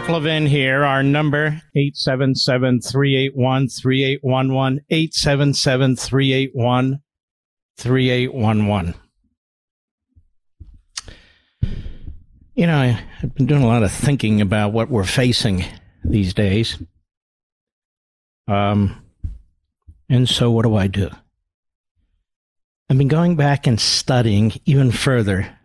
Mark Levin here. Our number, 877-381-3811, 877-381-3811. You know, I've been doing a lot of thinking about what we're facing these days. Um, and so what do I do? I've been going back and studying even further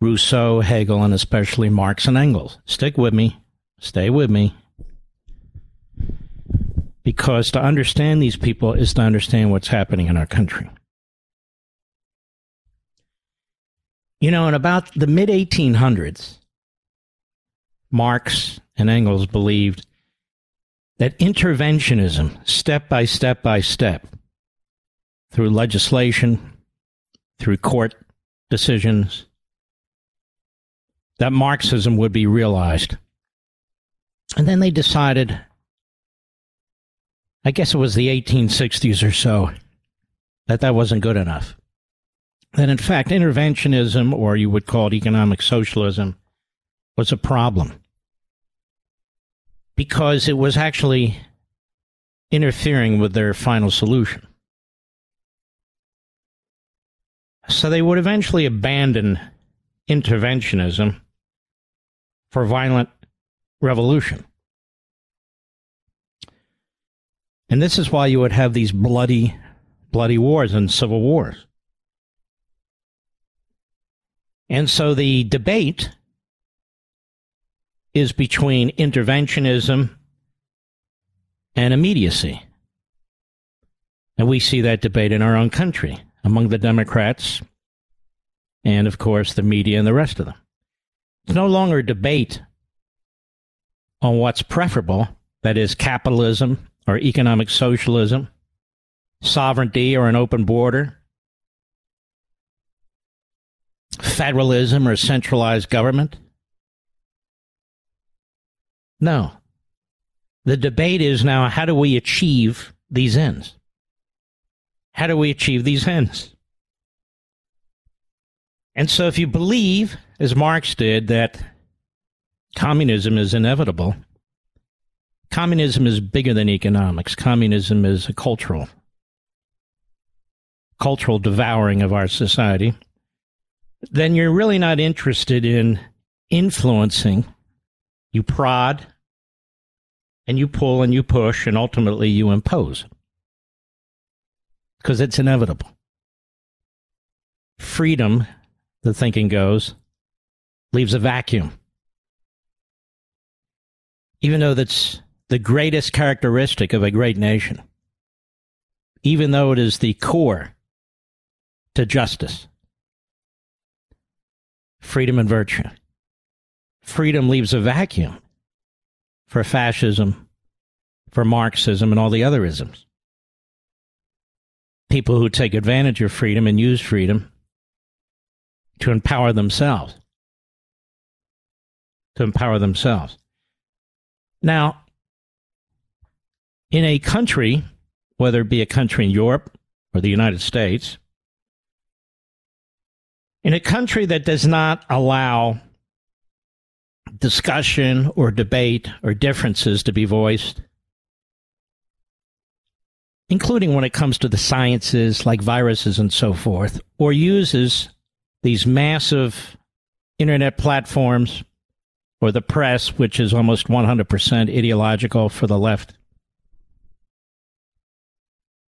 Rousseau, Hegel, and especially Marx and Engels. Stick with me. Stay with me. Because to understand these people is to understand what's happening in our country. You know, in about the mid 1800s, Marx and Engels believed that interventionism, step by step by step, through legislation, through court decisions, that Marxism would be realized. And then they decided, I guess it was the 1860s or so, that that wasn't good enough. That in fact, interventionism, or you would call it economic socialism, was a problem. Because it was actually interfering with their final solution. So they would eventually abandon interventionism for violent revolution. And this is why you would have these bloody, bloody wars and civil wars. And so the debate is between interventionism and immediacy. And we see that debate in our own country among the Democrats and, of course, the media and the rest of them. It's no longer a debate on what's preferable, that is, capitalism or economic socialism, sovereignty or an open border, federalism or centralized government. No. The debate is now how do we achieve these ends? How do we achieve these ends? And so, if you believe, as Marx did, that communism is inevitable, communism is bigger than economics. Communism is a cultural, cultural devouring of our society. Then you're really not interested in influencing. You prod, and you pull, and you push, and ultimately you impose because it's inevitable. Freedom the thinking goes, leaves a vacuum. Even though that's the greatest characteristic of a great nation, even though it is the core to justice, freedom and virtue. Freedom leaves a vacuum for fascism, for Marxism, and all the other isms. People who take advantage of freedom and use freedom to empower themselves. To empower themselves. Now, in a country, whether it be a country in Europe or the United States, in a country that does not allow discussion or debate or differences to be voiced, including when it comes to the sciences like viruses and so forth, or uses these massive internet platforms or the press, which is almost 100% ideological for the left.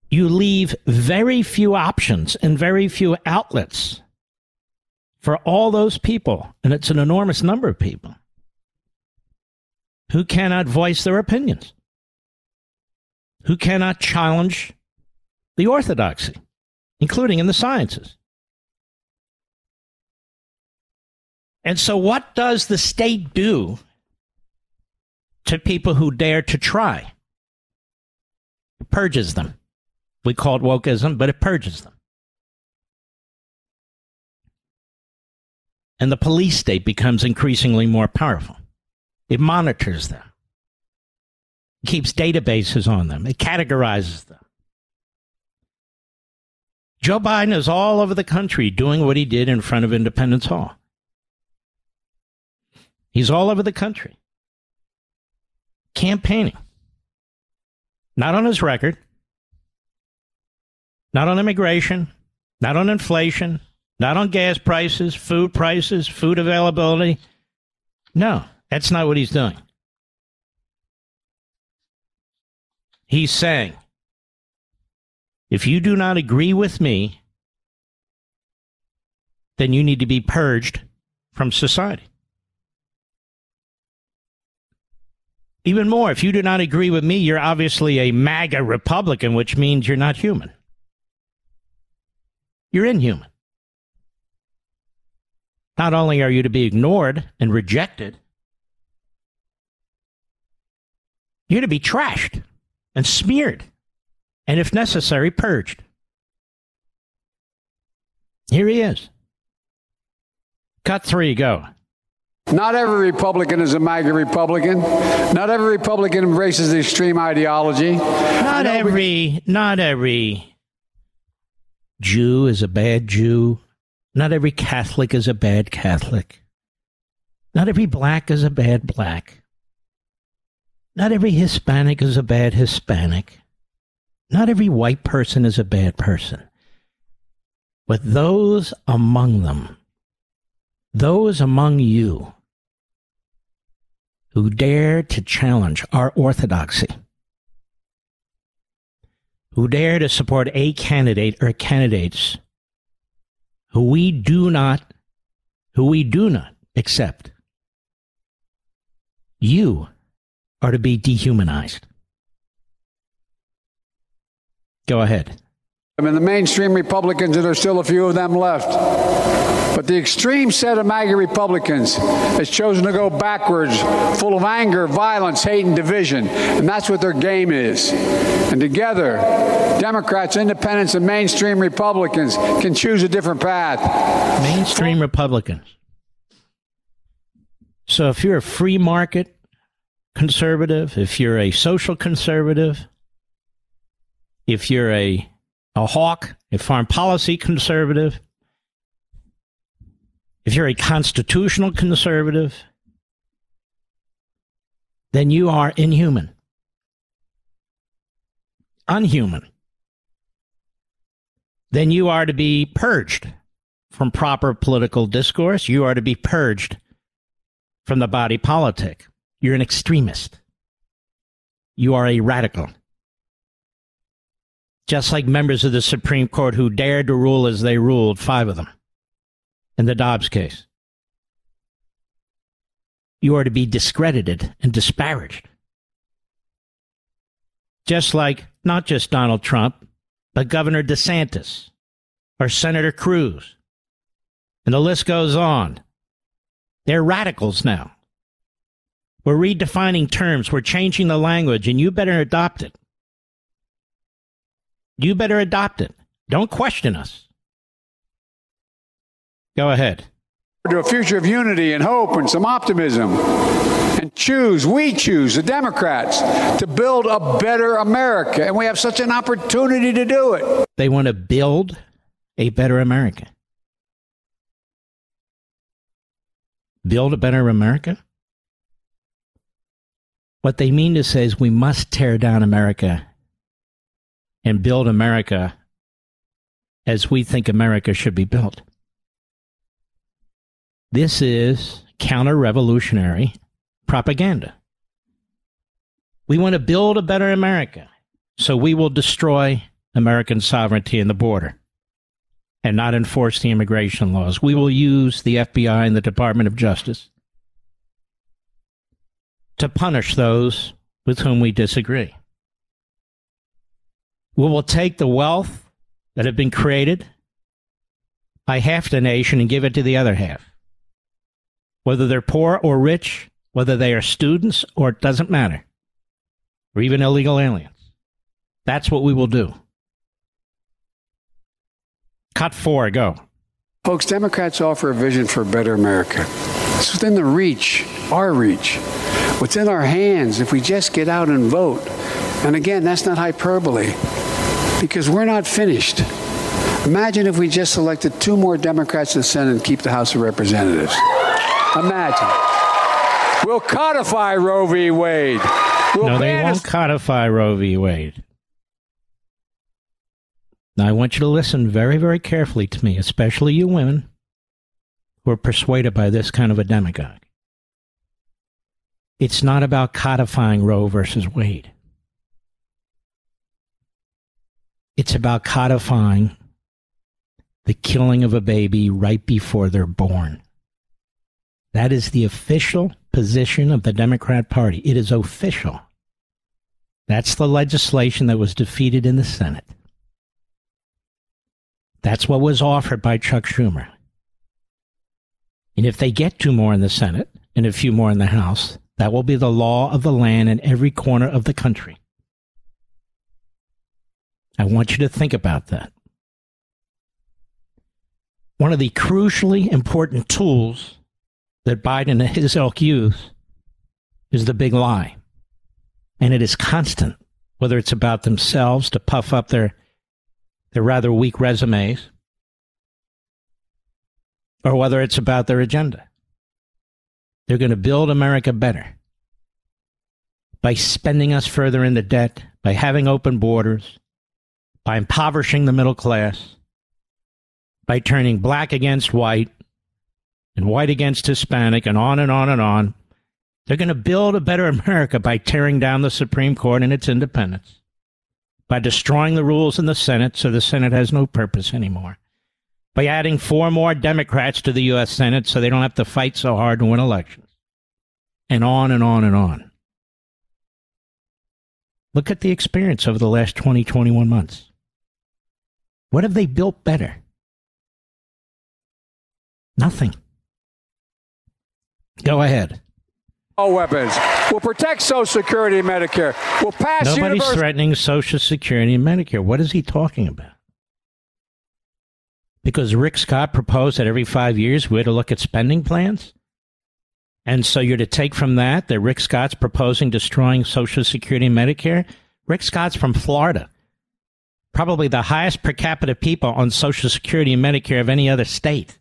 You leave very few options and very few outlets for all those people, and it's an enormous number of people, who cannot voice their opinions, who cannot challenge the orthodoxy, including in the sciences. And so, what does the state do to people who dare to try? It purges them. We call it wokeism, but it purges them. And the police state becomes increasingly more powerful. It monitors them, it keeps databases on them, it categorizes them. Joe Biden is all over the country doing what he did in front of Independence Hall. He's all over the country campaigning. Not on his record, not on immigration, not on inflation, not on gas prices, food prices, food availability. No, that's not what he's doing. He's saying, if you do not agree with me, then you need to be purged from society. Even more, if you do not agree with me, you're obviously a MAGA Republican, which means you're not human. You're inhuman. Not only are you to be ignored and rejected, you're to be trashed and smeared, and if necessary, purged. Here he is. Cut three, go. Not every Republican is a MAGA Republican. Not every Republican embraces the extreme ideology. Not every, not every Jew is a bad Jew. Not every Catholic is a bad Catholic. Not every black is a bad black. Not every Hispanic is a bad Hispanic. Not every white person is a bad person. But those among them, those among you who dare to challenge our orthodoxy, who dare to support a candidate or candidates who we do not who we do not accept. You are to be dehumanized. Go ahead. I mean, the mainstream Republicans, and there's still a few of them left. But the extreme set of MAGA Republicans has chosen to go backwards, full of anger, violence, hate, and division. And that's what their game is. And together, Democrats, independents, and mainstream Republicans can choose a different path. mainstream republicans so if you're a free market conservative if you're a social conservative if you're a a hawk, a foreign policy conservative, if you're a constitutional conservative, then you are inhuman, unhuman. Then you are to be purged from proper political discourse. You are to be purged from the body politic. You're an extremist. You are a radical just like members of the Supreme Court who dared to rule as they ruled, five of them, in the Dobbs case. You are to be discredited and disparaged. Just like not just Donald Trump, but Governor DeSantis or Senator Cruz. And the list goes on. They're radicals now. We're redefining terms, we're changing the language, and you better adopt it. You better adopt it. Don't question us. Go ahead. To a future of unity and hope and some optimism. And choose, we choose, the Democrats, to build a better America. And we have such an opportunity to do it. They want to build a better America. Build a better America? What they mean to say is we must tear down America and build America as we think America should be built. This is counter revolutionary propaganda. We want to build a better America, so we will destroy American sovereignty in the border and not enforce the immigration laws. We will use the FBI and the Department of Justice to punish those with whom we disagree. We will take the wealth that have been created by half the nation and give it to the other half whether they're poor or rich, whether they are students or it doesn't matter, or even illegal aliens. That's what we will do. Cut four, go. Folks, Democrats offer a vision for a better America. It's within the reach, our reach. What's in our hands if we just get out and vote. And again, that's not hyperbole because we're not finished. Imagine if we just elected two more Democrats to the Senate and keep the House of Representatives. Imagine. We'll codify Roe v. Wade. We'll no, they won't codify Roe v. Wade. Now, I want you to listen very, very carefully to me, especially you women who are persuaded by this kind of a demagogue. It's not about codifying Roe versus Wade. It's about codifying the killing of a baby right before they're born. That is the official position of the Democrat Party. It is official. That's the legislation that was defeated in the Senate. That's what was offered by Chuck Schumer. And if they get two more in the Senate and a few more in the House, that will be the law of the land in every corner of the country. I want you to think about that. One of the crucially important tools that Biden and his ilk use is the big lie. And it is constant, whether it's about themselves to puff up their, their rather weak resumes, or whether it's about their agenda. They're going to build America better by spending us further into debt, by having open borders, by impoverishing the middle class, by turning black against white, and white against Hispanic and on and on and on. They're going to build a better America by tearing down the Supreme Court and its independence, by destroying the rules in the Senate so the Senate has no purpose anymore, by adding four more Democrats to the U.S. Senate so they don't have to fight so hard to win elections, and on and on and on. Look at the experience over the last 20, 21 months. What have they built better? Nothing. Go ahead. All weapons. We'll protect Social Security and Medicare. We'll pass. Nobody's threatening Social Security and Medicare. What is he talking about? Because Rick Scott proposed that every five years we're to look at spending plans? And so you're to take from that that Rick Scott's proposing destroying Social Security and Medicare? Rick Scott's from Florida. Probably the highest per capita people on Social Security and Medicare of any other state.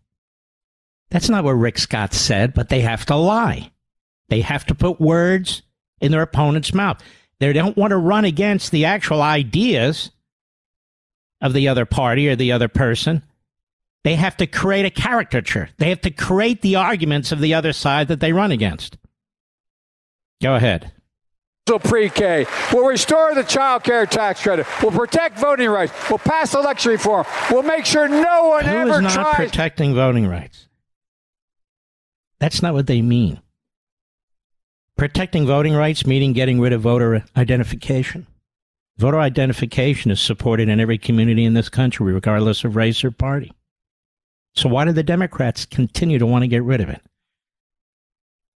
That's not what Rick Scott said, but they have to lie. They have to put words in their opponent's mouth. They don't want to run against the actual ideas of the other party or the other person. They have to create a caricature. They have to create the arguments of the other side that they run against. Go ahead. Pre-K. We'll restore the child care tax credit. We'll protect voting rights. We'll pass election reform. We'll make sure no one Who ever is not tries. protecting voting rights? That's not what they mean. Protecting voting rights meaning getting rid of voter identification. Voter identification is supported in every community in this country, regardless of race or party. So why do the Democrats continue to want to get rid of it?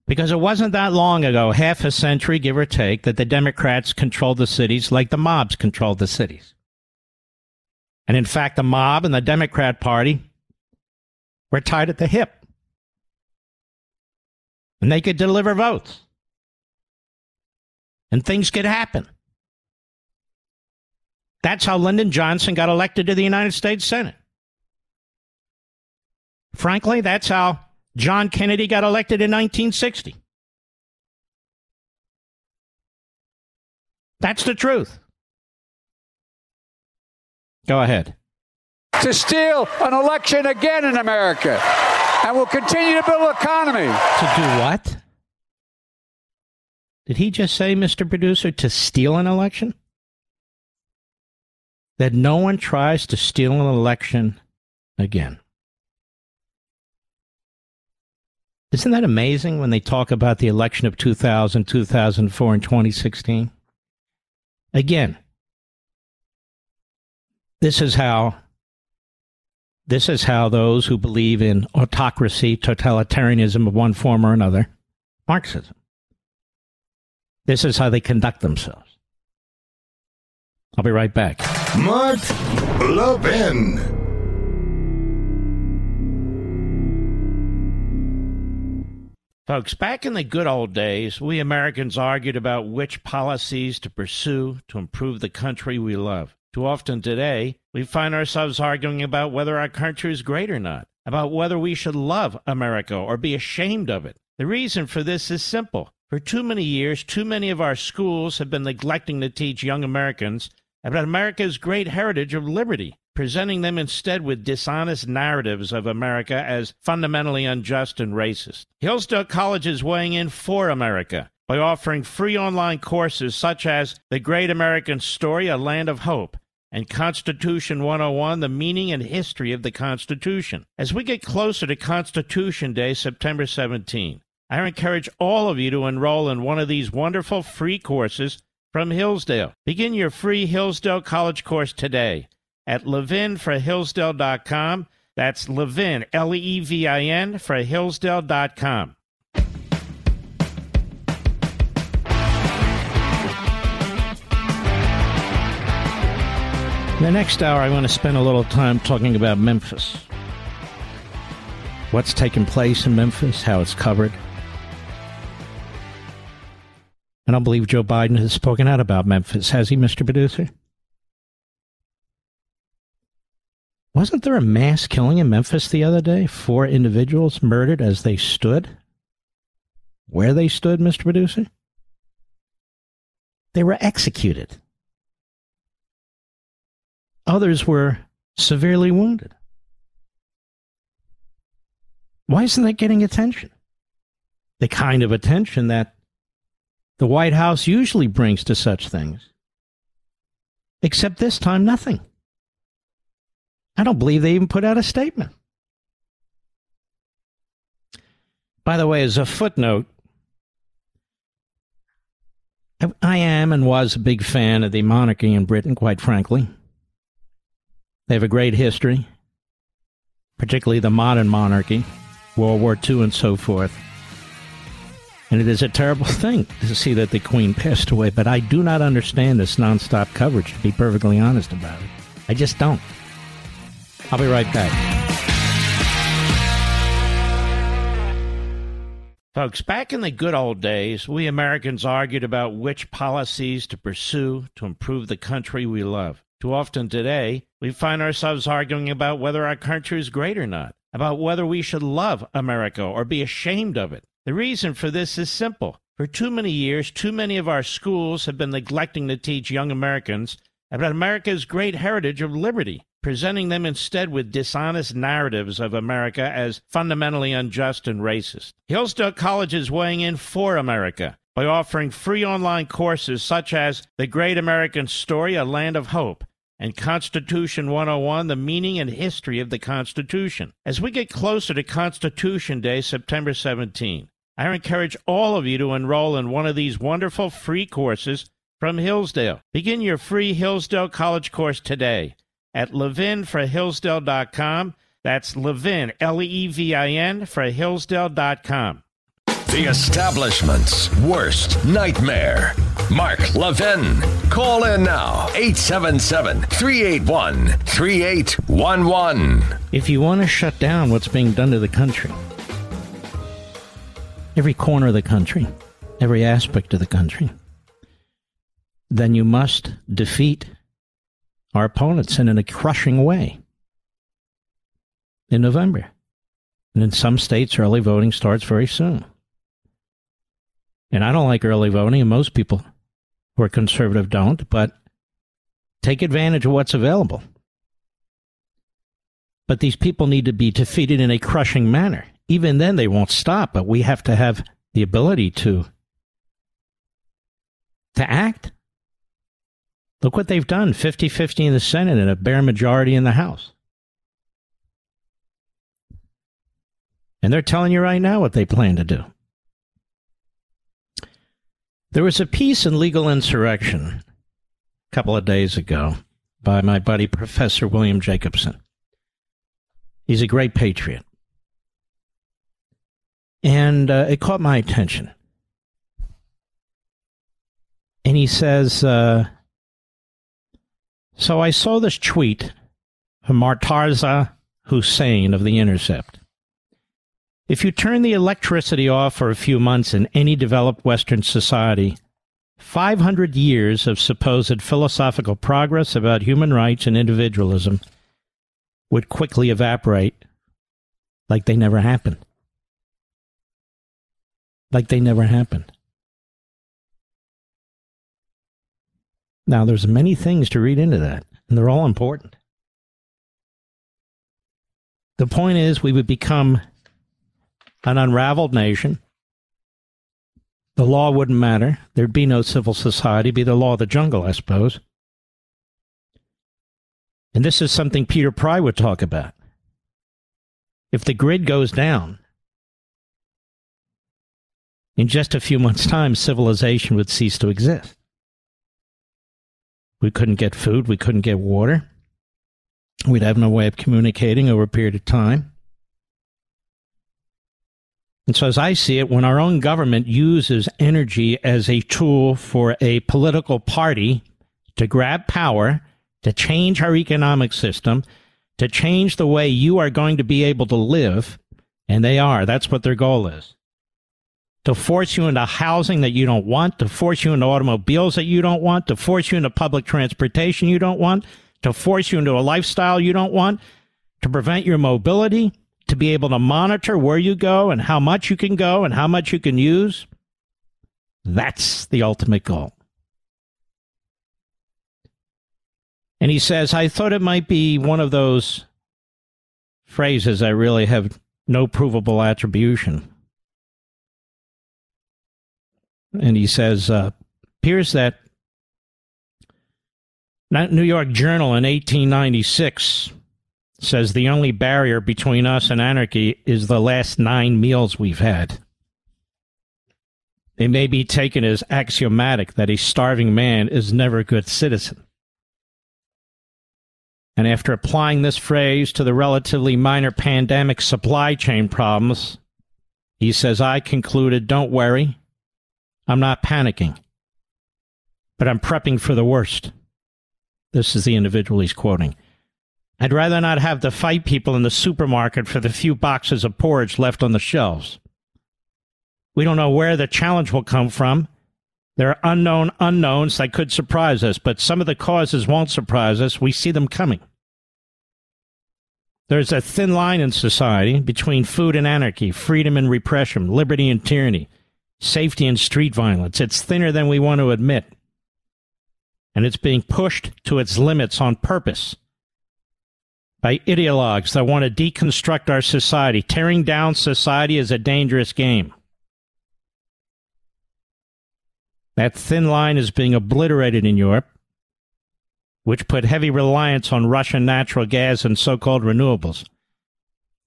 Because it wasn't that long ago, half a century, give or take, that the Democrats controlled the cities like the mobs controlled the cities. And in fact, the mob and the Democrat Party were tied at the hip. And they could deliver votes. And things could happen. That's how Lyndon Johnson got elected to the United States Senate. Frankly, that's how John Kennedy got elected in 1960. That's the truth. Go ahead. To steal an election again in America. And we'll continue to build economy. To do what? Did he just say, Mr. Producer, to steal an election? That no one tries to steal an election again. Isn't that amazing when they talk about the election of 2000, 2004, and 2016? Again, this is how this is how those who believe in autocracy, totalitarianism of one form or another, Marxism. This is how they conduct themselves. I'll be right back. Mark Levin. Folks, back in the good old days, we Americans argued about which policies to pursue to improve the country we love. Too often today, we find ourselves arguing about whether our country is great or not, about whether we should love America or be ashamed of it. The reason for this is simple. For too many years, too many of our schools have been neglecting to teach young Americans about America's great heritage of liberty, presenting them instead with dishonest narratives of America as fundamentally unjust and racist. Hillsdale College is weighing in for America by offering free online courses such as The Great American Story, A Land of Hope, and Constitution 101, The Meaning and History of the Constitution. As we get closer to Constitution Day, September 17, I encourage all of you to enroll in one of these wonderful free courses from Hillsdale. Begin your free Hillsdale College course today at levinforhillsdale.com. That's Levin, L E V I N, for Hillsdale.com. The next hour, I want to spend a little time talking about Memphis. What's taken place in Memphis, how it's covered. I don't believe Joe Biden has spoken out about Memphis, has he, Mr. Producer? Wasn't there a mass killing in Memphis the other day? Four individuals murdered as they stood? Where they stood, Mr. Producer? They were executed. Others were severely wounded. Why isn't that getting attention? The kind of attention that the White House usually brings to such things. Except this time, nothing. I don't believe they even put out a statement. By the way, as a footnote, I am and was a big fan of the monarchy in Britain, quite frankly. They have a great history, particularly the modern monarchy, World War II, and so forth. And it is a terrible thing to see that the Queen passed away, but I do not understand this nonstop coverage, to be perfectly honest about it. I just don't. I'll be right back. Folks, back in the good old days, we Americans argued about which policies to pursue to improve the country we love. Too often today, we find ourselves arguing about whether our country is great or not, about whether we should love America or be ashamed of it. The reason for this is simple. For too many years, too many of our schools have been neglecting to teach young Americans about America's great heritage of liberty, presenting them instead with dishonest narratives of America as fundamentally unjust and racist. Hillsdale College is weighing in for America by offering free online courses such as The Great American Story, A Land of Hope, and Constitution 101, The Meaning and History of the Constitution. As we get closer to Constitution Day, September 17, I encourage all of you to enroll in one of these wonderful free courses from Hillsdale. Begin your free Hillsdale College course today at levinforhillsdale.com. That's Levin, L E V I N, for Hillsdale.com. The establishment's worst nightmare. Mark Levin. Call in now 877 381 3811. If you want to shut down what's being done to the country, every corner of the country, every aspect of the country, then you must defeat our opponents and in a crushing way in November. And in some states, early voting starts very soon. And I don't like early voting, and most people who are conservative don't, but take advantage of what's available. But these people need to be defeated in a crushing manner. Even then, they won't stop, but we have to have the ability to, to act. Look what they've done 50 50 in the Senate and a bare majority in the House. And they're telling you right now what they plan to do. There was a piece in Legal Insurrection a couple of days ago by my buddy Professor William Jacobson. He's a great patriot. And uh, it caught my attention. And he says, uh, So I saw this tweet from Murtaza Hussain of The Intercept. If you turn the electricity off for a few months in any developed Western society, 500 years of supposed philosophical progress about human rights and individualism would quickly evaporate like they never happened. Like they never happened. Now, there's many things to read into that, and they're all important. The point is, we would become an unraveled nation. The law wouldn't matter. There'd be no civil society, be the law of the jungle, I suppose. And this is something Peter Pry would talk about. If the grid goes down, in just a few months' time, civilization would cease to exist. We couldn't get food, we couldn't get water. We'd have no way of communicating over a period of time. And so, as I see it, when our own government uses energy as a tool for a political party to grab power, to change our economic system, to change the way you are going to be able to live, and they are, that's what their goal is. To force you into housing that you don't want, to force you into automobiles that you don't want, to force you into public transportation you don't want, to force you into a lifestyle you don't want, to prevent your mobility, to be able to monitor where you go and how much you can go and how much you can use. That's the ultimate goal. And he says, I thought it might be one of those phrases I really have no provable attribution. And he says, uh, appears that New York Journal in 1896 says the only barrier between us and anarchy is the last nine meals we've had. It may be taken as axiomatic that a starving man is never a good citizen. And after applying this phrase to the relatively minor pandemic supply chain problems, he says, I concluded, don't worry, I'm not panicking, but I'm prepping for the worst. This is the individual he's quoting. I'd rather not have to fight people in the supermarket for the few boxes of porridge left on the shelves. We don't know where the challenge will come from. There are unknown unknowns that could surprise us, but some of the causes won't surprise us. We see them coming. There's a thin line in society between food and anarchy, freedom and repression, liberty and tyranny, safety and street violence. It's thinner than we want to admit. And it's being pushed to its limits on purpose by ideologues that want to deconstruct our society. Tearing down society is a dangerous game. That thin line is being obliterated in Europe, which put heavy reliance on Russian natural gas and so called renewables,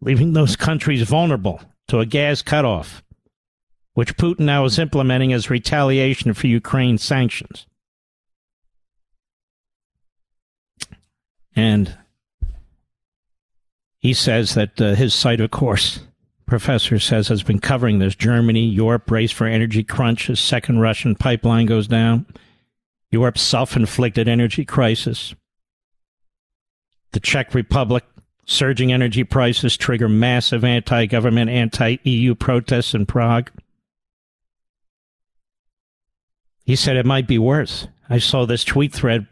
leaving those countries vulnerable to a gas cutoff, which Putin now is implementing as retaliation for Ukraine sanctions. And he says that uh, his site, of course, professor says, has been covering this. Germany, Europe race for energy crunch as second Russian pipeline goes down. Europe's self inflicted energy crisis. The Czech Republic, surging energy prices trigger massive anti government, anti EU protests in Prague. He said it might be worse. I saw this tweet thread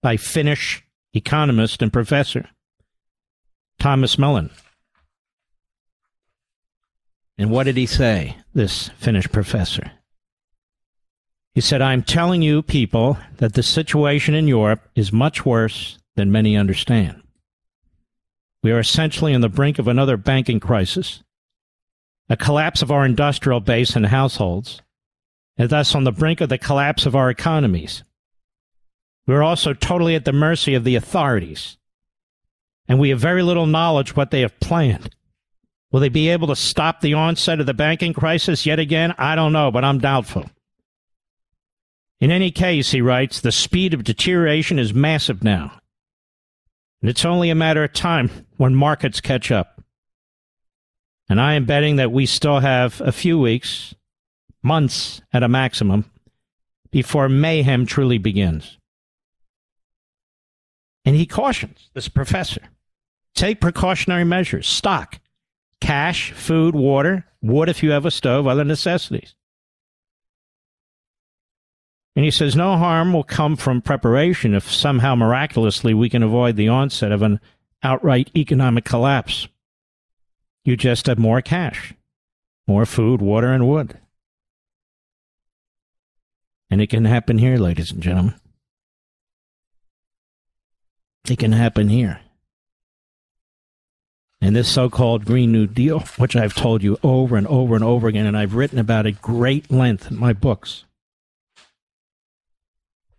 by Finnish economist and professor Thomas Mellon. And what did he say, this Finnish professor? He said, I'm telling you, people, that the situation in Europe is much worse than many understand. We are essentially on the brink of another banking crisis, a collapse of our industrial base and households, and thus on the brink of the collapse of our economies. We are also totally at the mercy of the authorities, and we have very little knowledge what they have planned. Will they be able to stop the onset of the banking crisis yet again? I don't know, but I'm doubtful. In any case, he writes, the speed of deterioration is massive now. And it's only a matter of time when markets catch up. And I am betting that we still have a few weeks, months at a maximum, before mayhem truly begins. And he cautions this professor take precautionary measures, stock, cash, food, water, wood if you have a stove, other necessities. And he says no harm will come from preparation if somehow miraculously we can avoid the onset of an outright economic collapse. You just have more cash, more food, water, and wood. And it can happen here, ladies and gentlemen. It can happen here. And this so called Green New Deal, which I've told you over and over and over again, and I've written about at great length in my books,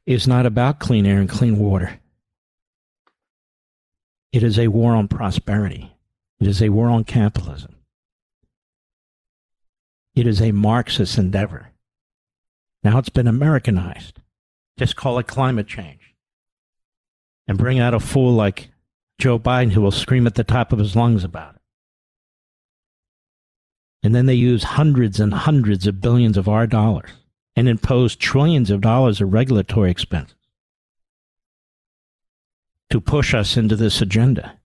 is not about clean air and clean water. It is a war on prosperity. It is a war on capitalism. It is a Marxist endeavor. Now it's been Americanized. Just call it climate change. And bring out a fool like Joe Biden who will scream at the top of his lungs about it. And then they use hundreds and hundreds of billions of our dollars and impose trillions of dollars of regulatory expenses to push us into this agenda.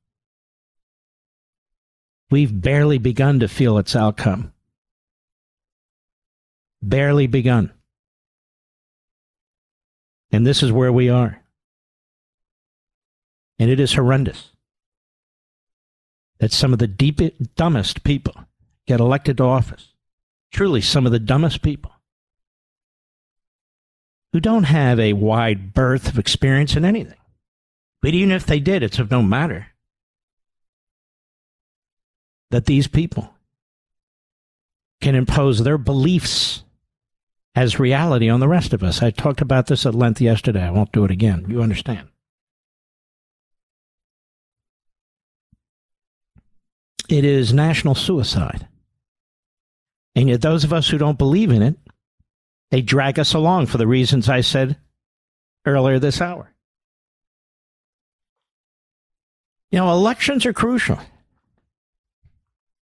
We've barely begun to feel its outcome. Barely begun. And this is where we are. And it is horrendous that some of the deepest, dumbest people get elected to office. Truly, some of the dumbest people who don't have a wide berth of experience in anything. But even if they did, it's of no matter that these people can impose their beliefs as reality on the rest of us. I talked about this at length yesterday. I won't do it again. You understand. It is national suicide. And yet, those of us who don't believe in it they drag us along for the reasons I said earlier this hour. You know, elections are crucial.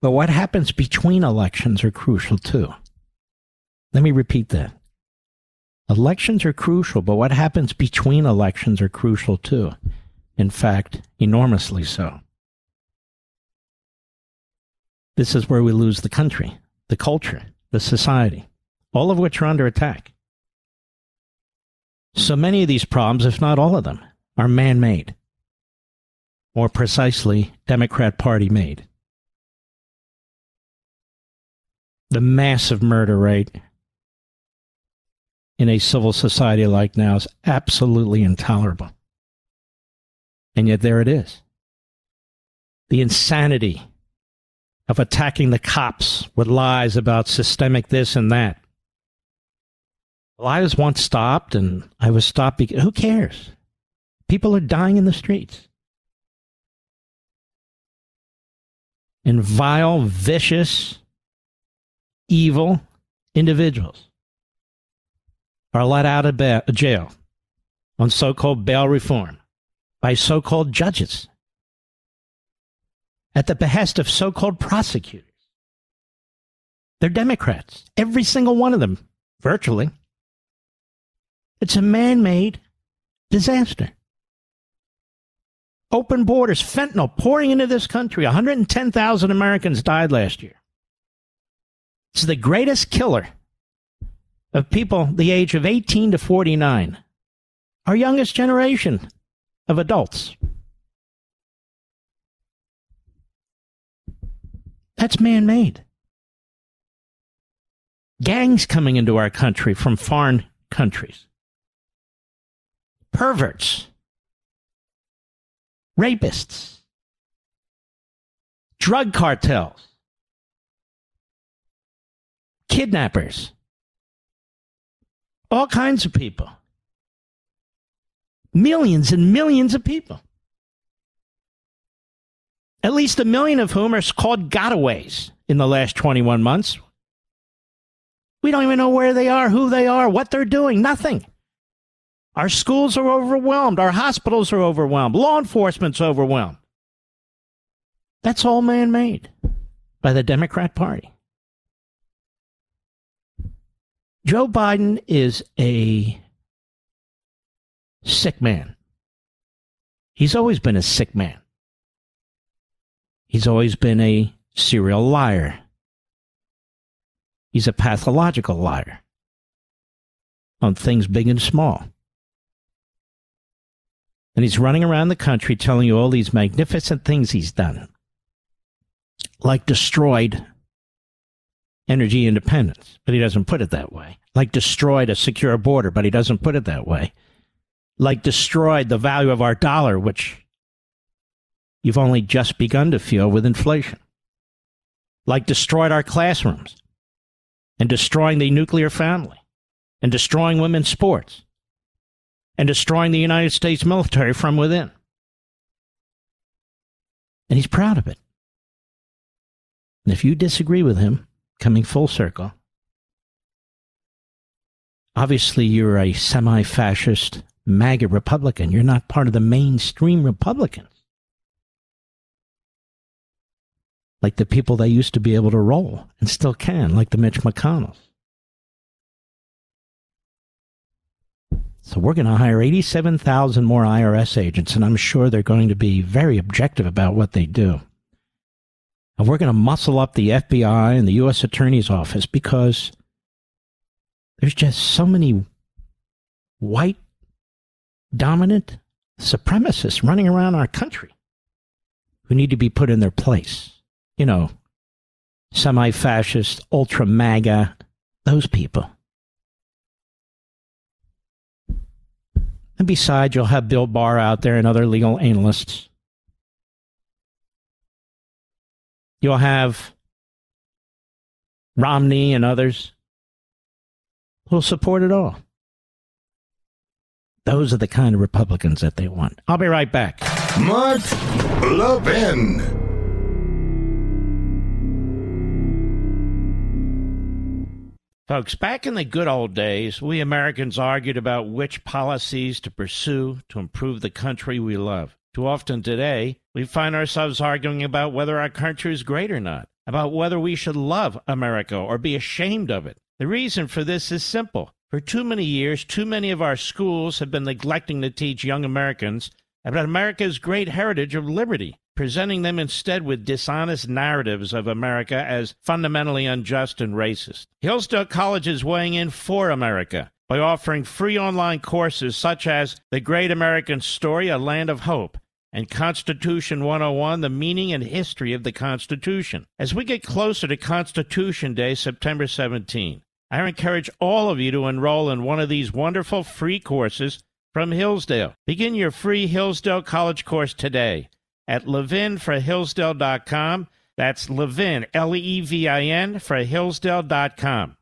But what happens between elections are crucial too. Let me repeat that. Elections are crucial, but what happens between elections are crucial too. In fact, enormously so. This is where we lose the country, the culture, the society all of which are under attack. So many of these problems, if not all of them, are man made. More precisely, Democrat Party made. The massive murder rate in a civil society like now is absolutely intolerable. And yet there it is. The insanity of attacking the cops with lies about systemic this and that. Well, I was once stopped, and I was stopped because who cares? People are dying in the streets. And vile, vicious, evil individuals are let out of jail on so called bail reform by so called judges at the behest of so called prosecutors They're Democrats. Every single one of them, virtually. It's a man made disaster. Open borders, fentanyl pouring into this country. 110,000 Americans died last year. It's the greatest killer of people the age of 18 to 49, our youngest generation of adults. That's man made. Gangs coming into our country from foreign countries. Perverts. Rapists. Drug cartels. Kidnappers. All kinds of people. Millions and millions of people. At least a million of whom are called gotaways in the last 21 months. We don't even know where they are, who they are, what they're doing, nothing. Our schools are overwhelmed. Our hospitals are overwhelmed. Law enforcement's overwhelmed. That's all man made by the Democrat Party. Joe Biden is a sick man. He's always been a sick man. He's always been a serial liar. He's a pathological liar on things big and small. And he's running around the country telling you all these magnificent things he's done, like destroyed energy independence, but he doesn't put it that way. Like destroyed a secure border, but he doesn't put it that way. Like destroyed the value of our dollar, which you've only just begun to feel with inflation. Like destroyed our classrooms and destroying the nuclear family and destroying women's sports and destroying the United States military from within. And he's proud of it. And if you disagree with him, coming full circle, obviously you're a semi fascist MAGA Republican. You're not part of the mainstream Republicans. Like the people they used to be able to roll and still can, like the Mitch McConnells. So we're going to hire 87,000 more IRS agents, and I'm sure they're going to be very objective about what they do. And we're going to muscle up the FBI and the U.S. Attorney's Office because there's just so many white dominant supremacists running around our country who need to be put in their place you know, semi fascist, ultra MAGA, those people. And besides, you'll have Bill Barr out there and other legal analysts. You'll have Romney and others who'll support it all. Those are the kind of Republicans that they want. I'll be right back. Mark Levin. Folks, back in the good old days, we Americans argued about which policies to pursue to improve the country we love. Too often today, we find ourselves arguing about whether our country is great or not, about whether we should love America or be ashamed of it. The reason for this is simple. For too many years, too many of our schools have been neglecting to teach young Americans about America's great heritage of liberty presenting them instead with dishonest narratives of America as fundamentally unjust and racist. Hillsdale College is weighing in for America by offering free online courses such as The Great American Story, A Land of Hope, and Constitution 101, The Meaning and History of the Constitution. As we get closer to Constitution Day, September 17, I encourage all of you to enroll in one of these wonderful free courses from Hillsdale. Begin your free Hillsdale College course today at levinforhillsdale.com. That's Levin, L E V I N, for Hillsdale.com.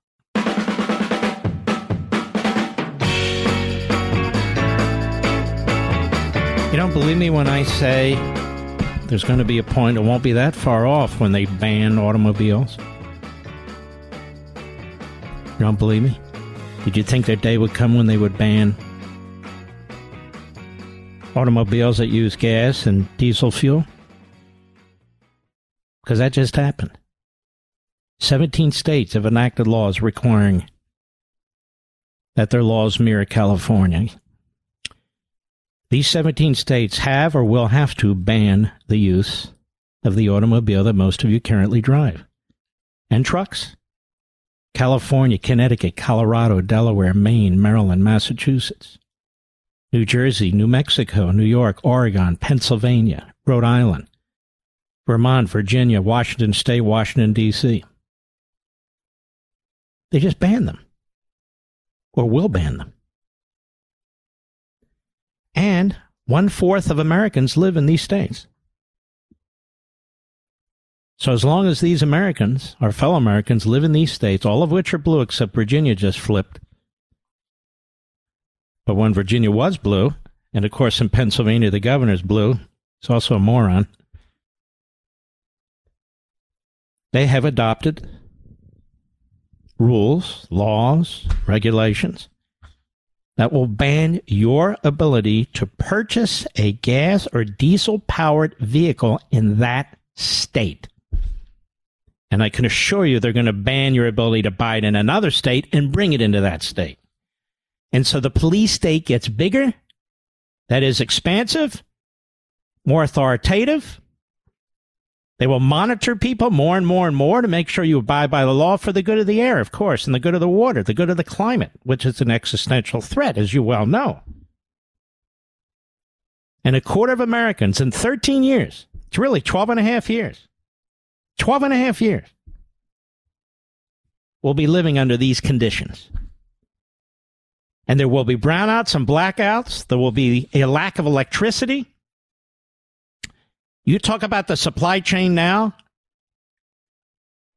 You don't believe me when I say there's going to be a point, it won't be that far off when they ban automobiles? You don't believe me? Did you think that day would come when they would ban automobiles that use gas and diesel fuel? Because that just happened. 17 states have enacted laws requiring that their laws mirror California. These 17 states have or will have to ban the use of the automobile that most of you currently drive and trucks. California, Connecticut, Colorado, Delaware, Maine, Maryland, Massachusetts, New Jersey, New Mexico, New York, Oregon, Pennsylvania, Rhode Island, Vermont, Virginia, Washington State, Washington, D.C. They just banned them or will ban them. And one fourth of Americans live in these states. So as long as these Americans, our fellow Americans, live in these states, all of which are blue except Virginia just flipped. But when Virginia was blue, and of course in Pennsylvania the governor's blue, he's also a moron. They have adopted rules, laws, regulations that will ban your ability to purchase a gas or diesel powered vehicle in that state. And I can assure you they're going to ban your ability to buy it in another state and bring it into that state. And so the police state gets bigger, that is expansive, more authoritative. They will monitor people more and more and more to make sure you abide by the law for the good of the air, of course, and the good of the water, the good of the climate, which is an existential threat, as you well know. And a quarter of Americans in 13 years, it's really 12 and a half years, 12 and a half years will be living under these conditions. And there will be brownouts and blackouts. There will be a lack of electricity. You talk about the supply chain now.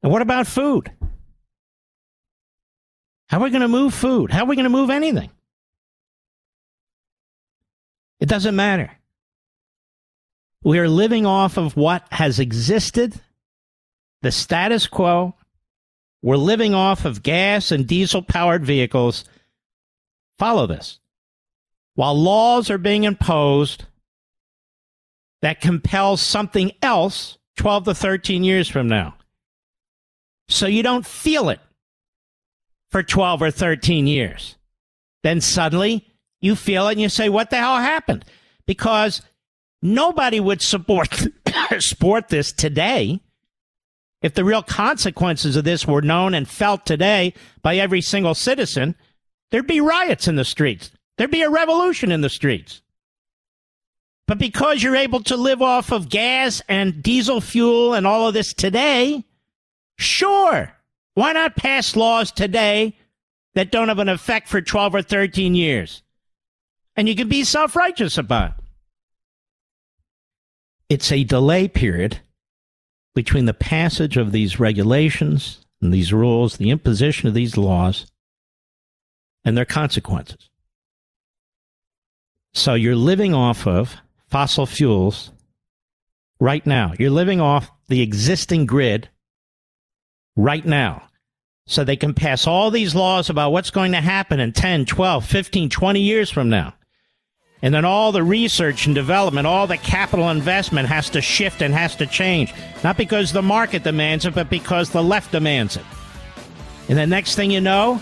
And what about food? How are we going to move food? How are we going to move anything? It doesn't matter. We are living off of what has existed the status quo. We're living off of gas and diesel powered vehicles. Follow this. While laws are being imposed that compel something else 12 to 13 years from now. So you don't feel it for 12 or 13 years. Then suddenly you feel it and you say, what the hell happened? Because nobody would support, support this today if the real consequences of this were known and felt today by every single citizen, there'd be riots in the streets. There'd be a revolution in the streets. But because you're able to live off of gas and diesel fuel and all of this today, sure, why not pass laws today that don't have an effect for 12 or 13 years? And you can be self righteous about it. It's a delay period between the passage of these regulations and these rules, the imposition of these laws, and their consequences. So you're living off of fossil fuels right now. You're living off the existing grid right now. So they can pass all these laws about what's going to happen in 10, 12, 15, 20 years from now. And then all the research and development, all the capital investment has to shift and has to change. Not because the market demands it, but because the left demands it. And the next thing you know,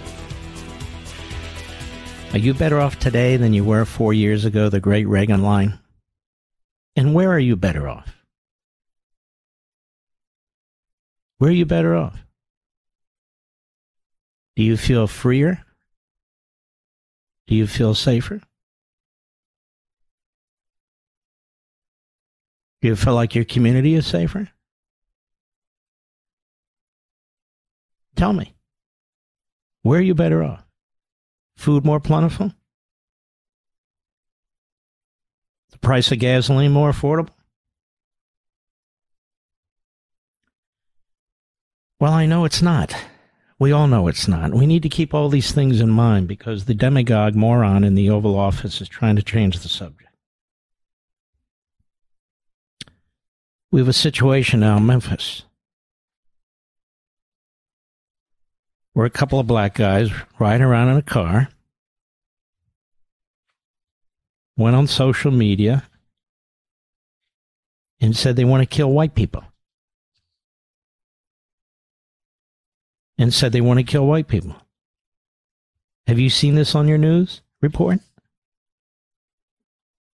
are you better off today than you were four years ago, the great Reagan line? And where are you better off? Where are you better off? Do you feel freer? Do you feel safer? Do you feel like your community is safer? Tell me. Where are you better off? Food more plentiful? The price of gasoline more affordable? Well, I know it's not. We all know it's not. We need to keep all these things in mind because the demagogue moron in the Oval Office is trying to change the subject. We have a situation now in Memphis where a couple of black guys riding around in a car went on social media and said they want to kill white people. And said they want to kill white people. Have you seen this on your news report?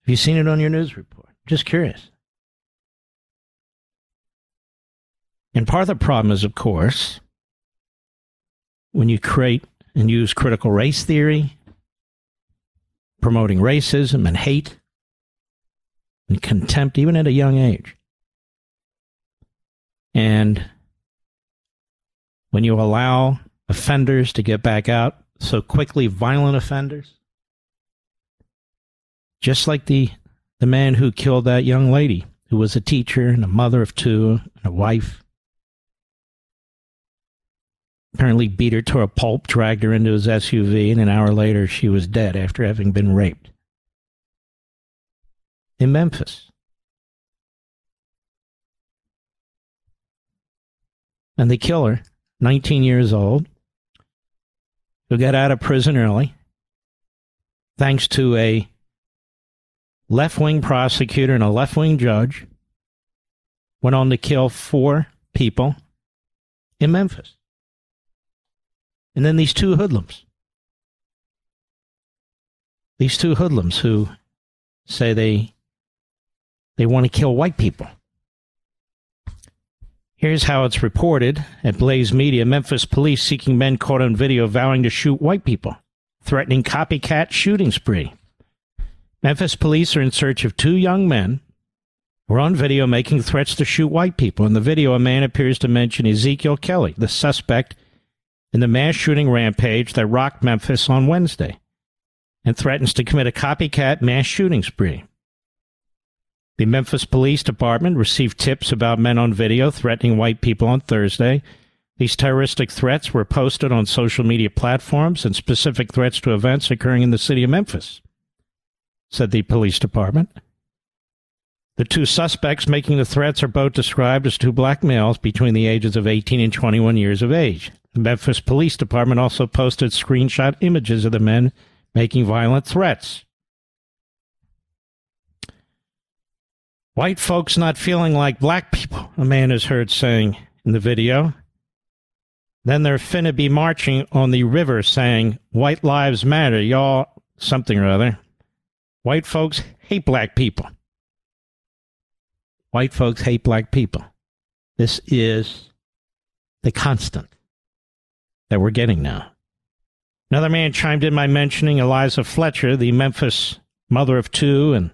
Have you seen it on your news report? Just curious. And part of the problem is, of course, when you create and use critical race theory, promoting racism and hate and contempt, even at a young age. And when you allow offenders to get back out so quickly, violent offenders, just like the, the man who killed that young lady, who was a teacher and a mother of two and a wife apparently beat her to a pulp, dragged her into his SUV, and an hour later she was dead after having been raped. In Memphis. And the killer, 19 years old, who got out of prison early, thanks to a left wing prosecutor and a left wing judge, went on to kill four people in Memphis. And then these two hoodlums. These two hoodlums who say they they want to kill white people. Here's how it's reported at Blaze Media Memphis police seeking men caught on video vowing to shoot white people, threatening copycat shooting spree. Memphis police are in search of two young men who are on video making threats to shoot white people. In the video, a man appears to mention Ezekiel Kelly, the suspect in the mass shooting rampage that rocked Memphis on Wednesday and threatens to commit a copycat mass shooting spree. The Memphis Police Department received tips about men on video threatening white people on Thursday. These terroristic threats were posted on social media platforms and specific threats to events occurring in the city of Memphis, said the police department. The two suspects making the threats are both described as two black males between the ages of 18 and 21 years of age. The Memphis Police Department also posted screenshot images of the men making violent threats. White folks not feeling like black people, a man is heard saying in the video. Then they're finna be marching on the river saying, White lives matter, y'all, something or other. White folks hate black people. White folks hate black people. This is the constant that we're getting now. Another man chimed in by mentioning Eliza Fletcher, the Memphis mother of two and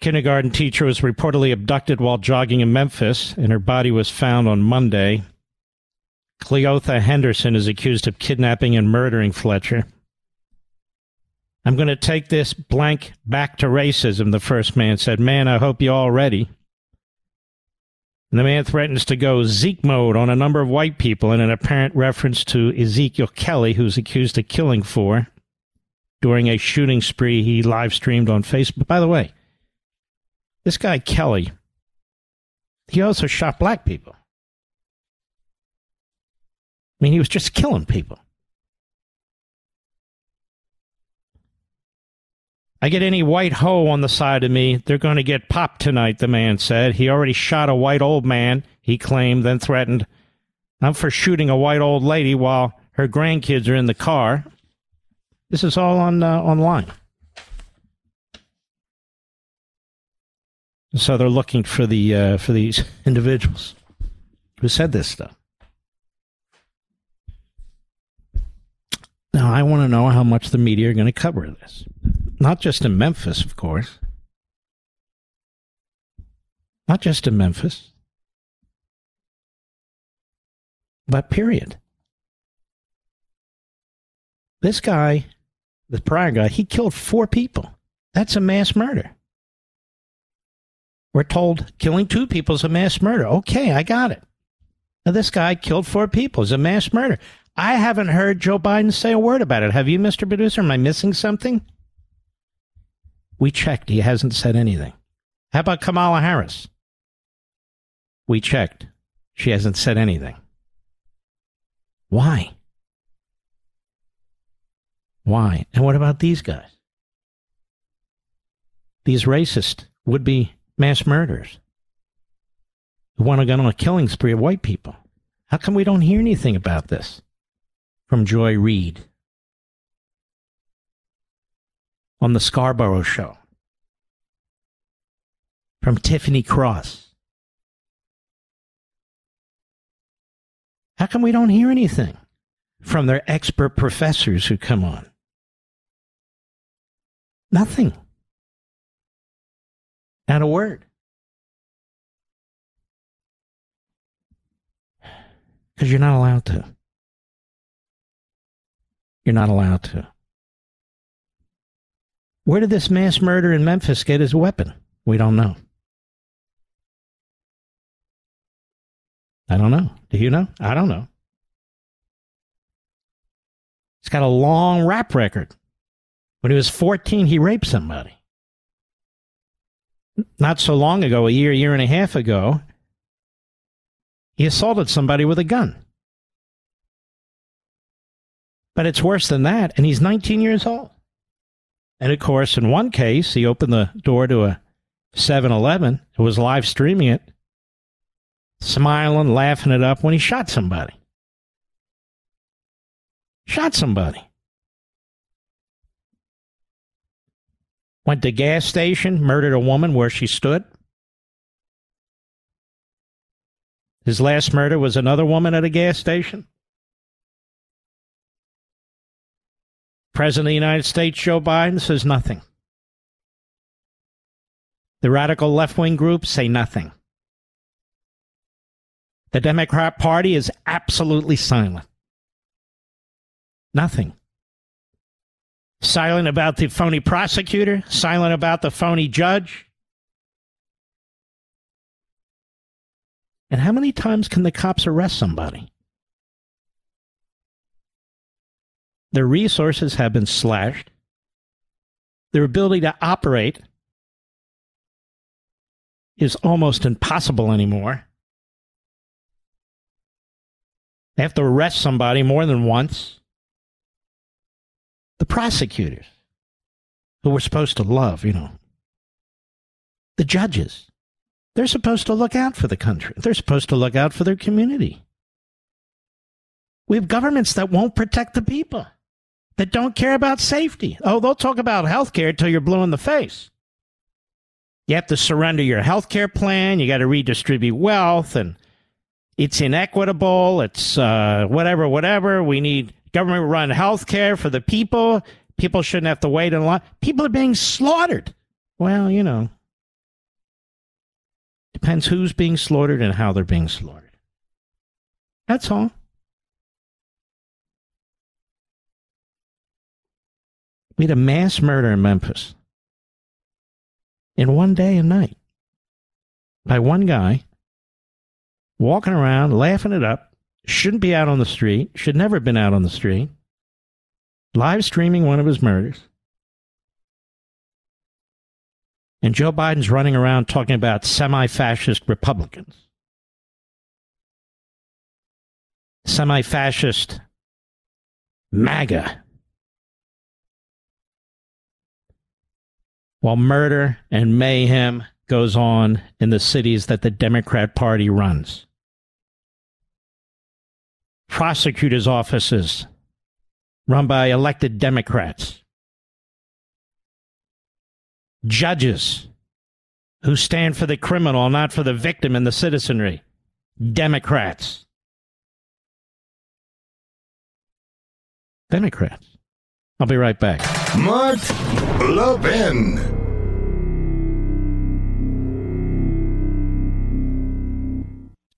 kindergarten teacher, was reportedly abducted while jogging in Memphis, and her body was found on Monday. Cleotha Henderson is accused of kidnapping and murdering Fletcher. I'm going to take this blank back to racism, the first man said. Man, I hope you're all ready. And the man threatens to go Zeke mode on a number of white people in an apparent reference to Ezekiel Kelly, who's accused of killing four during a shooting spree he live streamed on Facebook. By the way, this guy Kelly, he also shot black people. I mean, he was just killing people. I get any white hoe on the side of me, they're going to get popped tonight, the man said. He already shot a white old man, he claimed, then threatened, I'm for shooting a white old lady while her grandkids are in the car. This is all on uh, online. So they're looking for the uh, for these individuals who said this stuff. Now, I want to know how much the media are going to cover this. Not just in Memphis, of course. Not just in Memphis. But period. This guy, the prior guy, he killed four people. That's a mass murder. We're told killing two people is a mass murder. Okay, I got it. Now, this guy killed four people. It's a mass murder. I haven't heard Joe Biden say a word about it. Have you, Mr. Producer? Am I missing something? We checked. He hasn't said anything. How about Kamala Harris? We checked. She hasn't said anything. Why? Why? And what about these guys? These racist would be mass murderers who want to go on a killing spree of white people. How come we don't hear anything about this from Joy Reid on the Scarborough Show? From Tiffany Cross? How come we don't hear anything from their expert professors who come on? Nothing. Not a word. Because you're not allowed to. You're not allowed to. Where did this mass murder in Memphis get his weapon? We don't know. I don't know. Do you know? I don't know. He's got a long rap record. When he was 14, he raped somebody not so long ago, a year, year and a half ago, he assaulted somebody with a gun. But it's worse than that, and he's 19 years old. And of course, in one case, he opened the door to a 7 Eleven, who was live streaming it, smiling, laughing it up when he shot somebody. Shot somebody. went to gas station, murdered a woman where she stood. His last murder was another woman at a gas station. President of the United States, Joe Biden, says nothing. The radical left wing groups say nothing. The Democrat Party is absolutely silent. Nothing silent about the phony prosecutor, silent about the phony judge. And how many times can the cops arrest somebody? Their resources have been slashed. Their ability to operate is almost impossible anymore. They have to arrest somebody more than once the prosecutors, who we're supposed to love, you know, the judges, they're supposed to look out for the country. They're supposed to look out for their community. We have governments that won't protect the people, that don't care about safety. Oh, they'll talk about health care until you're blue in the face. You have to surrender your health care plan. You got to redistribute wealth, and it's inequitable. It's uh, whatever, whatever. We need government run health care for the people. People shouldn't have to wait in line. People are being slaughtered. Well, you know, depends who's being slaughtered and how they're being slaughtered. That's all. We had a mass murder in Memphis in one day and night by one guy walking around, laughing it up, shouldn't be out on the street, should never have been out on the street, live streaming one of his murders. And Joe Biden's running around talking about semi fascist Republicans. Semi fascist MAGA. While murder and mayhem goes on in the cities that the Democrat Party runs prosecutors' offices run by elected Democrats, judges who stand for the criminal, not for the victim and the citizenry, Democrats. Democrats. I'll be right back. Mark Levin.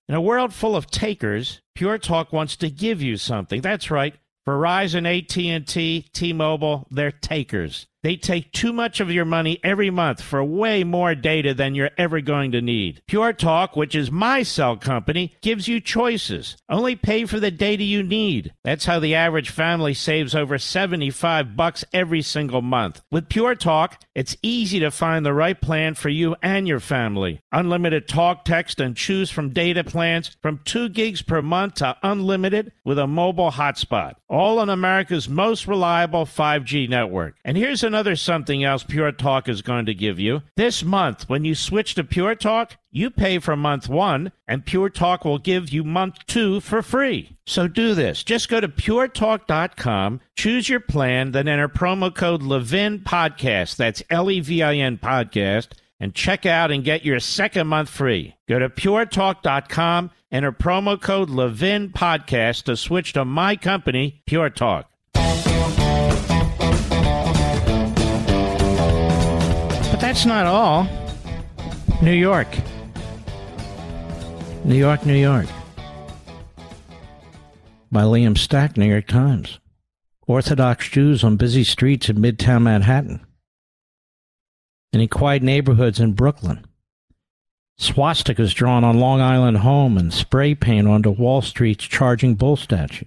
In a world full of takers, Pure Talk wants to give you something. That's right. Verizon, AT&T, T-Mobile, they're takers. They take too much of your money every month for way more data than you're ever going to need. Pure Talk, which is my cell company, gives you choices. Only pay for the data you need. That's how the average family saves over 75 bucks every single month. With Pure Talk, it's easy to find the right plan for you and your family. Unlimited talk, text, and choose from data plans from 2 gigs per month to unlimited with a mobile hotspot. All on America's most reliable 5G network. And here's an another something else Pure Talk is going to give you. This month, when you switch to Pure Talk, you pay for month one, and Pure Talk will give you month two for free. So do this. Just go to puretalk.com, choose your plan, then enter promo code Levin Podcast. That's L E V I N Podcast, and check out and get your second month free. Go to puretalk.com, enter promo code Levin Podcast to switch to my company, Pure Talk. That's not all. New York. New York, New York. By Liam Stack, New York Times. Orthodox Jews on busy streets in Midtown Manhattan. And in quiet neighborhoods in Brooklyn. Swastikas drawn on Long Island home and spray paint onto Wall Street's charging bull statue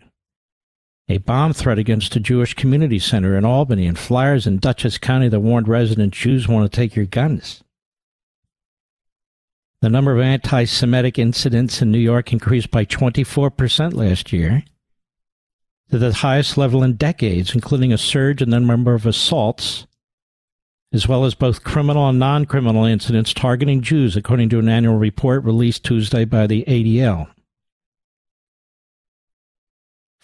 a bomb threat against a Jewish community center in Albany, and flyers in Dutchess County that warned resident Jews want to take your guns. The number of anti Semitic incidents in New York increased by 24% last year to the highest level in decades, including a surge in the number of assaults, as well as both criminal and non criminal incidents targeting Jews, according to an annual report released Tuesday by the ADL.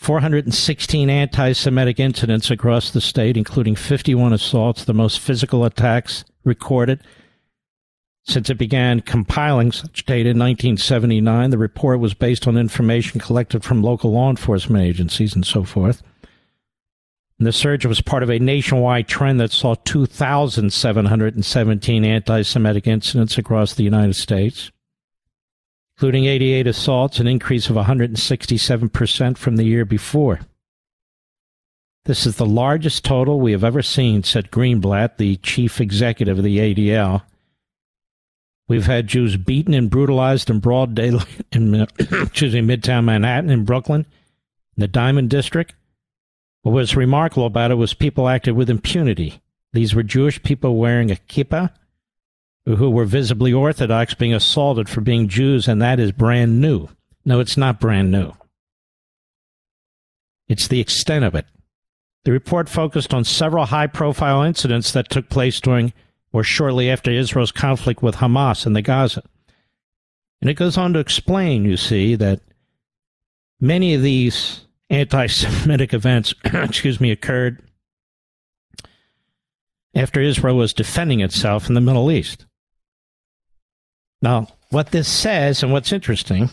416 anti Semitic incidents across the state, including 51 assaults, the most physical attacks recorded since it began compiling such data in 1979. The report was based on information collected from local law enforcement agencies and so forth. And the surge was part of a nationwide trend that saw 2,717 anti Semitic incidents across the United States including 88 assaults, an increase of 167% from the year before. This is the largest total we have ever seen, said Greenblatt, the chief executive of the ADL. We've had Jews beaten and brutalized in broad daylight in uh, excuse me, Midtown Manhattan in Brooklyn, in the Diamond District. What was remarkable about it was people acted with impunity. These were Jewish people wearing a kippah who were visibly Orthodox being assaulted for being Jews, and that is brand new. No, it's not brand new. It's the extent of it. The report focused on several high profile incidents that took place during or shortly after Israel's conflict with Hamas in the Gaza. And it goes on to explain, you see, that many of these anti Semitic events, excuse me, occurred after Israel was defending itself in the Middle East. Now, what this says and what's interesting,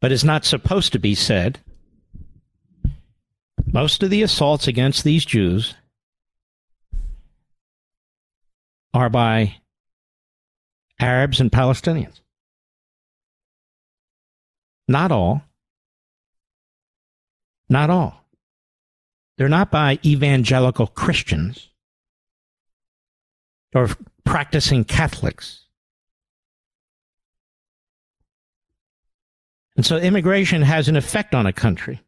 but is not supposed to be said, most of the assaults against these Jews are by Arabs and Palestinians. Not all. Not all. They're not by evangelical Christians or practicing Catholics. And so immigration has an effect on a country.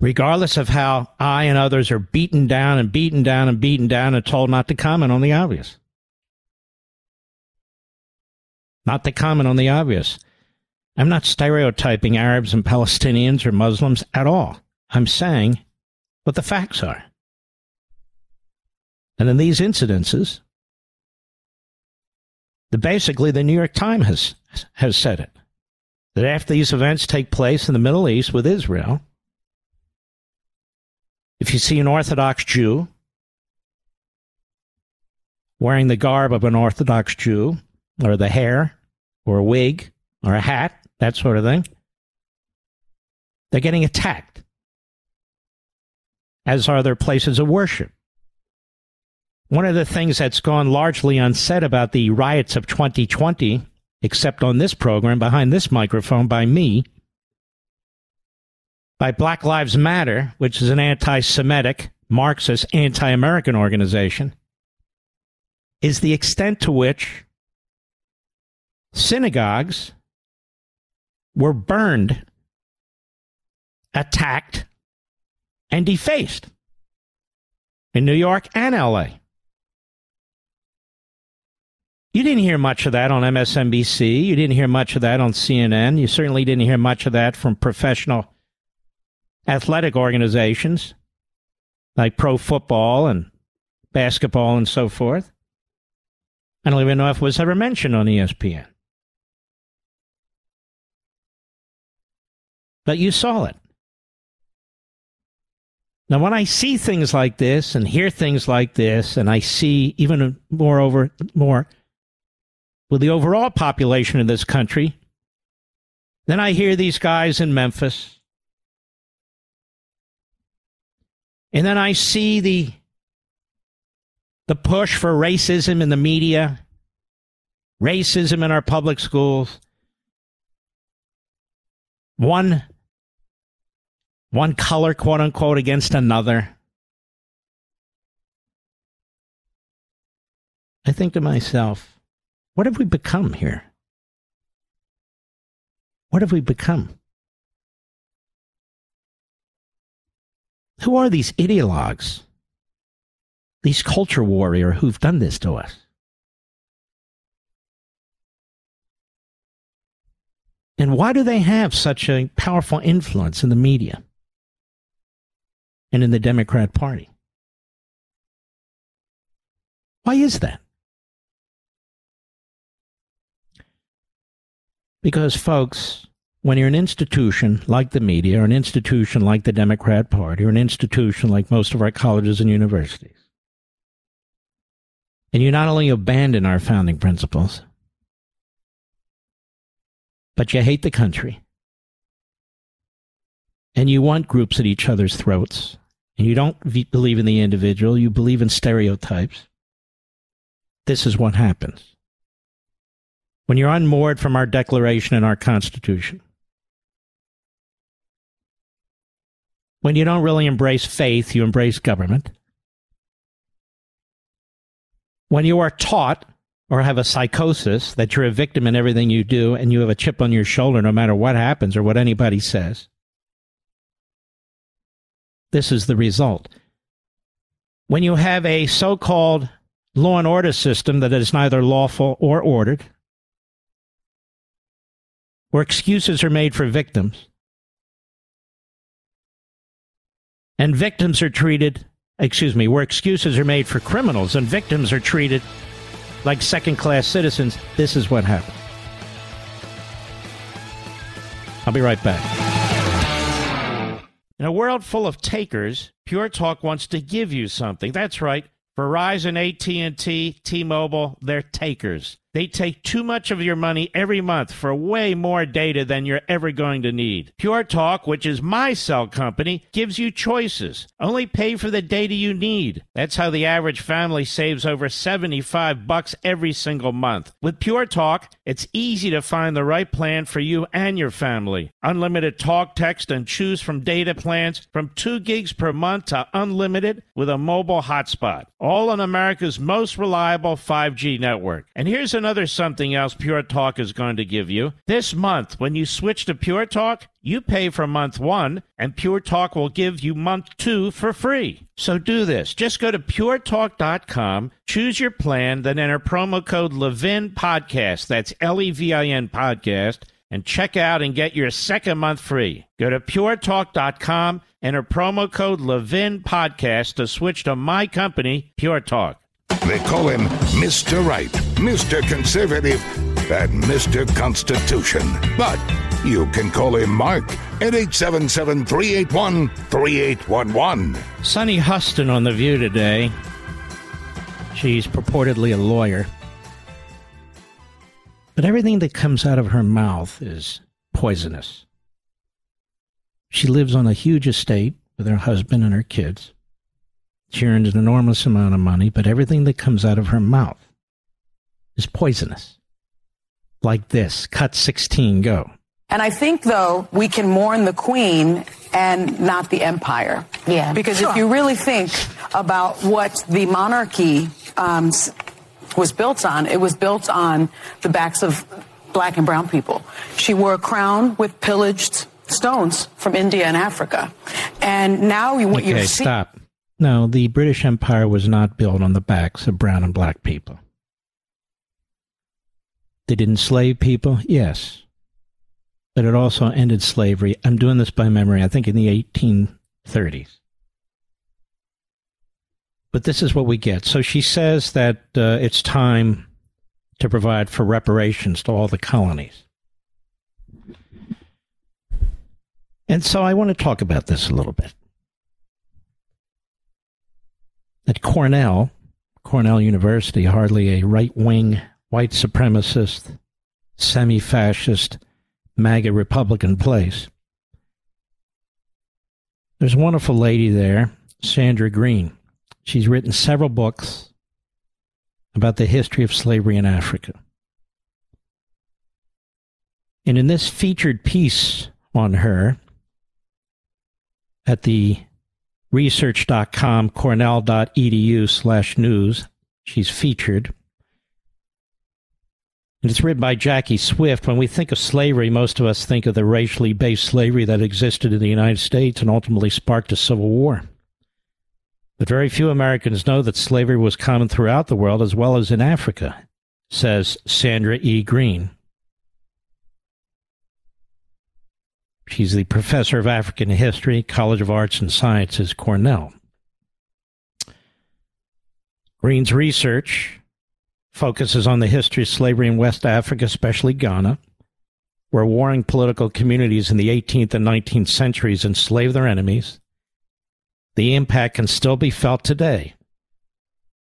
Regardless of how I and others are beaten down and beaten down and beaten down and told not to comment on the obvious. Not to comment on the obvious. I'm not stereotyping Arabs and Palestinians or Muslims at all. I'm saying what the facts are. And in these incidences, basically the New York Times has, has said it. That after these events take place in the Middle East with Israel, if you see an Orthodox Jew wearing the garb of an Orthodox Jew, or the hair, or a wig, or a hat, that sort of thing, They're getting attacked, as are their places of worship. One of the things that's gone largely unsaid about the riots of 2020, except on this program, behind this microphone, by me, by Black Lives Matter, which is an anti Semitic, Marxist, anti American organization, is the extent to which synagogues were burned, attacked, and defaced in New York and LA. You didn't hear much of that on MSNBC. You didn't hear much of that on CNN. You certainly didn't hear much of that from professional athletic organizations like pro football and basketball and so forth. I don't even know if it was ever mentioned on ESPN. But you saw it. Now, when I see things like this and hear things like this, and I see even moreover, more with the overall population of this country, then I hear these guys in Memphis. And then I see the the push for racism in the media, racism in our public schools. One one color, quote unquote, against another. I think to myself, what have we become here? What have we become? Who are these ideologues, these culture warrior who've done this to us? And why do they have such a powerful influence in the media? and in the Democrat Party. Why is that? Because, folks, when you're an institution like the media, or an institution like the Democrat Party, or an institution like most of our colleges and universities, and you not only abandon our founding principles, but you hate the country, and you want groups at each other's throats, and you don't v- believe in the individual, you believe in stereotypes, this is what happens. When you're unmoored from our Declaration and our Constitution, when you don't really embrace faith, you embrace government. When you are taught or have a psychosis that you're a victim in everything you do and you have a chip on your shoulder no matter what happens or what anybody says, this is the result. When you have a so called law and order system that is neither lawful or ordered, where excuses are made for victims, and victims are treated, excuse me, where excuses are made for criminals and victims are treated like second class citizens, this is what happens. I'll be right back. In a world full of takers, Pure Talk wants to give you something. That's right. Verizon, AT&T, T-Mobile, they're takers. They take too much of your money every month for way more data than you're ever going to need. Pure Talk, which is my cell company, gives you choices. Only pay for the data you need. That's how the average family saves over 75 bucks every single month. With Pure Talk, it's easy to find the right plan for you and your family. Unlimited talk, text, and choose from data plans from 2 gigs per month to unlimited with a mobile hotspot. All on America's most reliable 5G network. And here's another something else Pure Talk is going to give you. This month, when you switch to Pure Talk, you pay for month one, and Pure Talk will give you month two for free. So do this. Just go to puretalk.com, choose your plan, then enter promo code Levin Podcast. That's L E V I N Podcast, and check out and get your second month free. Go to puretalk.com, enter promo code Levin Podcast to switch to my company, Pure Talk. They call him Mr. Right, Mr. Conservative, and Mr. Constitution. But you can call him Mark at 877 381 3811. Sunny Hostin on The View today. She's purportedly a lawyer. But everything that comes out of her mouth is poisonous. She lives on a huge estate with her husband and her kids. She earns an enormous amount of money, but everything that comes out of her mouth is poisonous. Like this cut 16, go. And I think, though, we can mourn the queen and not the empire. Yeah. Because sure. if you really think about what the monarchy um, was built on, it was built on the backs of black and brown people. She wore a crown with pillaged stones from India and Africa. And now you, what okay, you see. Stop. No, the British Empire was not built on the backs of brown and black people. They didn't enslave people? Yes but it also ended slavery. I'm doing this by memory, I think in the 1830s. But this is what we get. So she says that uh, it's time to provide for reparations to all the colonies. And so I want to talk about this a little bit. At Cornell, Cornell University, hardly a right wing, white supremacist, semi fascist MAGA Republican place. There's a wonderful lady there, Sandra Greene. She's written several books about the history of slavery in Africa. And in this featured piece on her at the research.com cornell.edu slash news, she's featured. And it's written by Jackie Swift. When we think of slavery, most of us think of the racially based slavery that existed in the United States and ultimately sparked a civil war. But very few Americans know that slavery was common throughout the world as well as in Africa, says Sandra E. Greene. She's the professor of African history, College of Arts and Sciences, Cornell. Greene's research focuses on the history of slavery in West Africa, especially Ghana, where warring political communities in the 18th and 19th centuries enslaved their enemies. The impact can still be felt today.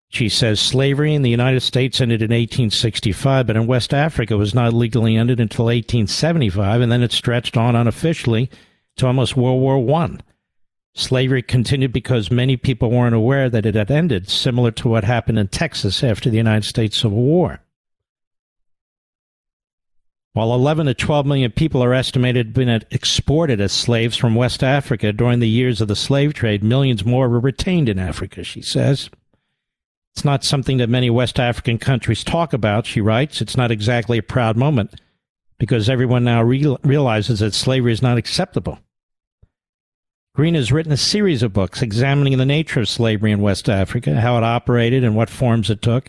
She says slavery in the United States ended in 1865, but in West Africa it was not legally ended until 1875, and then it stretched on unofficially to almost World War I. Slavery continued because many people weren't aware that it had ended, similar to what happened in Texas after the United States Civil War. While 11 to 12 million people are estimated to have been exported as slaves from West Africa during the years of the slave trade, millions more were retained in Africa, she says. It's not something that many West African countries talk about, she writes. It's not exactly a proud moment because everyone now real- realizes that slavery is not acceptable. Greene has written a series of books examining the nature of slavery in West Africa, how it operated, and what forms it took.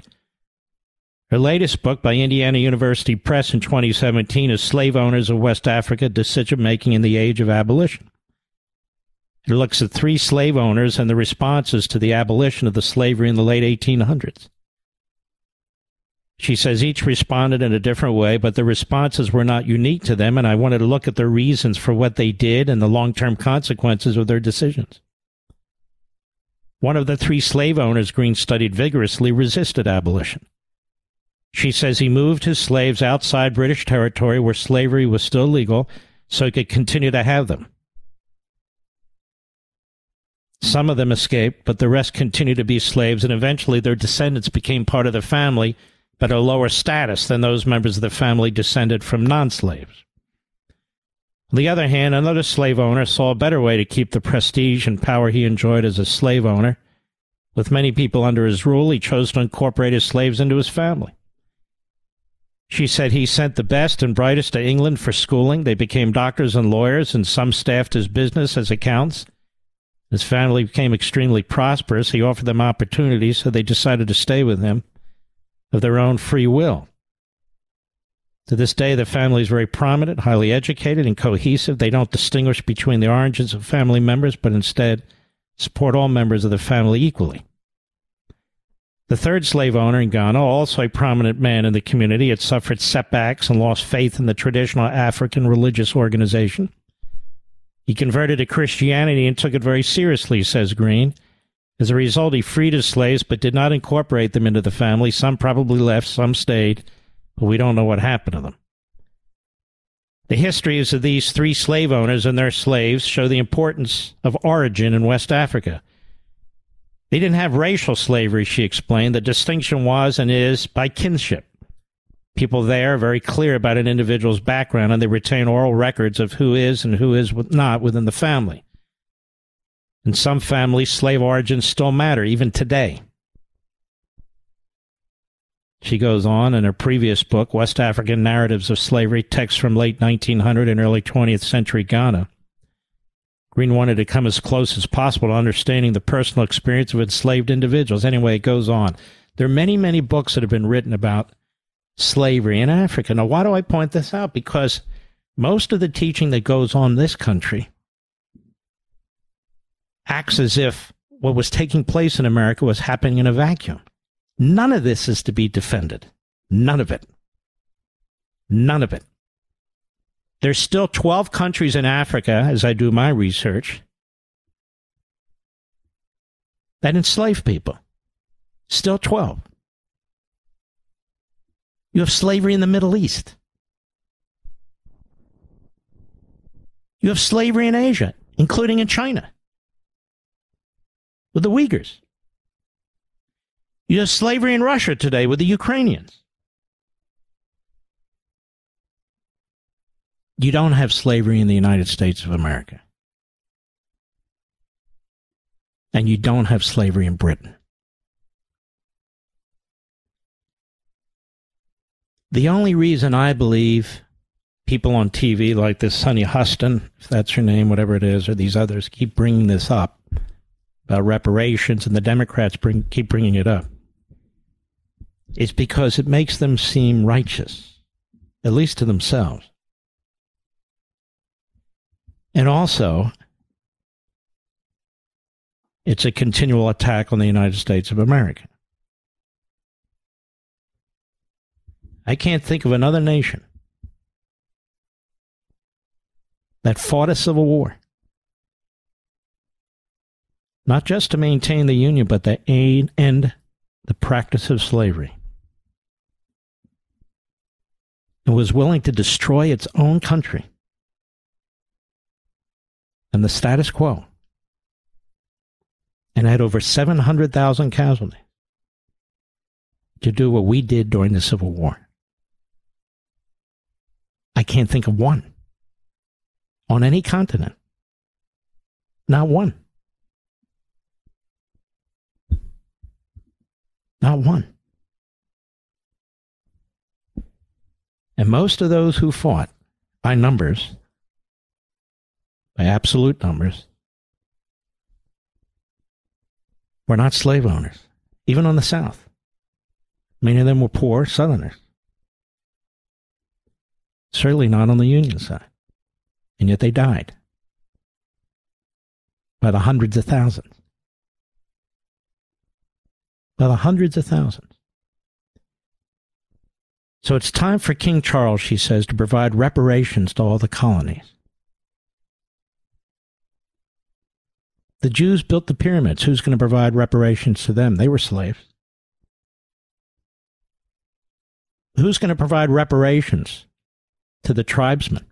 Her latest book by Indiana University Press in 2017 is Slave Owners of West Africa Decision Making in the Age of Abolition. It looks at three slave owners and the responses to the abolition of the slavery in the late 1800s. She says each responded in a different way, but the responses were not unique to them, and I wanted to look at their reasons for what they did and the long term consequences of their decisions. One of the three slave owners Greene studied vigorously resisted abolition. She says he moved his slaves outside British territory where slavery was still legal so he could continue to have them. Some of them escaped, but the rest continued to be slaves, and eventually their descendants became part of the family but a lower status than those members of the family descended from non slaves. On the other hand, another slave owner saw a better way to keep the prestige and power he enjoyed as a slave owner. With many people under his rule, he chose to incorporate his slaves into his family. She said he sent the best and brightest to England for schooling. They became doctors and lawyers, and some staffed his business as accounts. His family became extremely prosperous. He offered them opportunities, so they decided to stay with him of their own free will. To this day, the family is very prominent, highly educated, and cohesive. They don't distinguish between the origins of family members, but instead support all members of the family equally. The third slave owner in Ghana, also a prominent man in the community, had suffered setbacks and lost faith in the traditional African religious organization. He converted to Christianity and took it very seriously, says Greene. As a result, he freed his slaves but did not incorporate them into the family. Some probably left, some stayed, but we don't know what happened to them. The histories of these three slave owners and their slaves show the importance of origin in West Africa. They didn't have racial slavery, she explained. The distinction was and is by kinship. People there are very clear about an individual's background and they retain oral records of who is and who is not within the family. In some families, slave origins still matter, even today. She goes on in her previous book, West African Narratives of Slavery, texts from late 1900 and early 20th century Ghana. Greene wanted to come as close as possible to understanding the personal experience of enslaved individuals. Anyway, it goes on. There are many, many books that have been written about slavery in Africa. Now, why do I point this out? Because most of the teaching that goes on in this country acts as if what was taking place in America was happening in a vacuum. None of this is to be defended. None of it. None of it. There's still 12 countries in Africa, as I do my research, that enslave people. Still 12. You have slavery in the Middle East. You have slavery in Asia, including in China, with the Uyghurs. You have slavery in Russia today with the Ukrainians. You don't have slavery in the United States of America. And you don't have slavery in Britain. The only reason I believe people on TV like this Sunny Hostin, if that's her name, whatever it is, or these others keep bringing this up about reparations, and the Democrats bring, keep bringing it up, is because it makes them seem righteous, at least to themselves. And also, it's a continual attack on the United States of America. I can't think of another nation that fought a civil war, not just to maintain the Union, but to end the practice of slavery, and was willing to destroy its own country and the status quo and had over 700,000 casualties to do what we did during the Civil War. I can't think of one on any continent. Not one. Not one. And most of those who fought by numbers by absolute numbers, were not slave owners, even on the South. Many of them were poor Southerners. Certainly not on the Union side. And yet they died by the hundreds of thousands. By the hundreds of thousands. So it's time for King Charles, she says, to provide reparations to all the colonies. The Jews built the pyramids. Who's going to provide reparations to them? They were slaves. Who's going to provide reparations to the tribesmen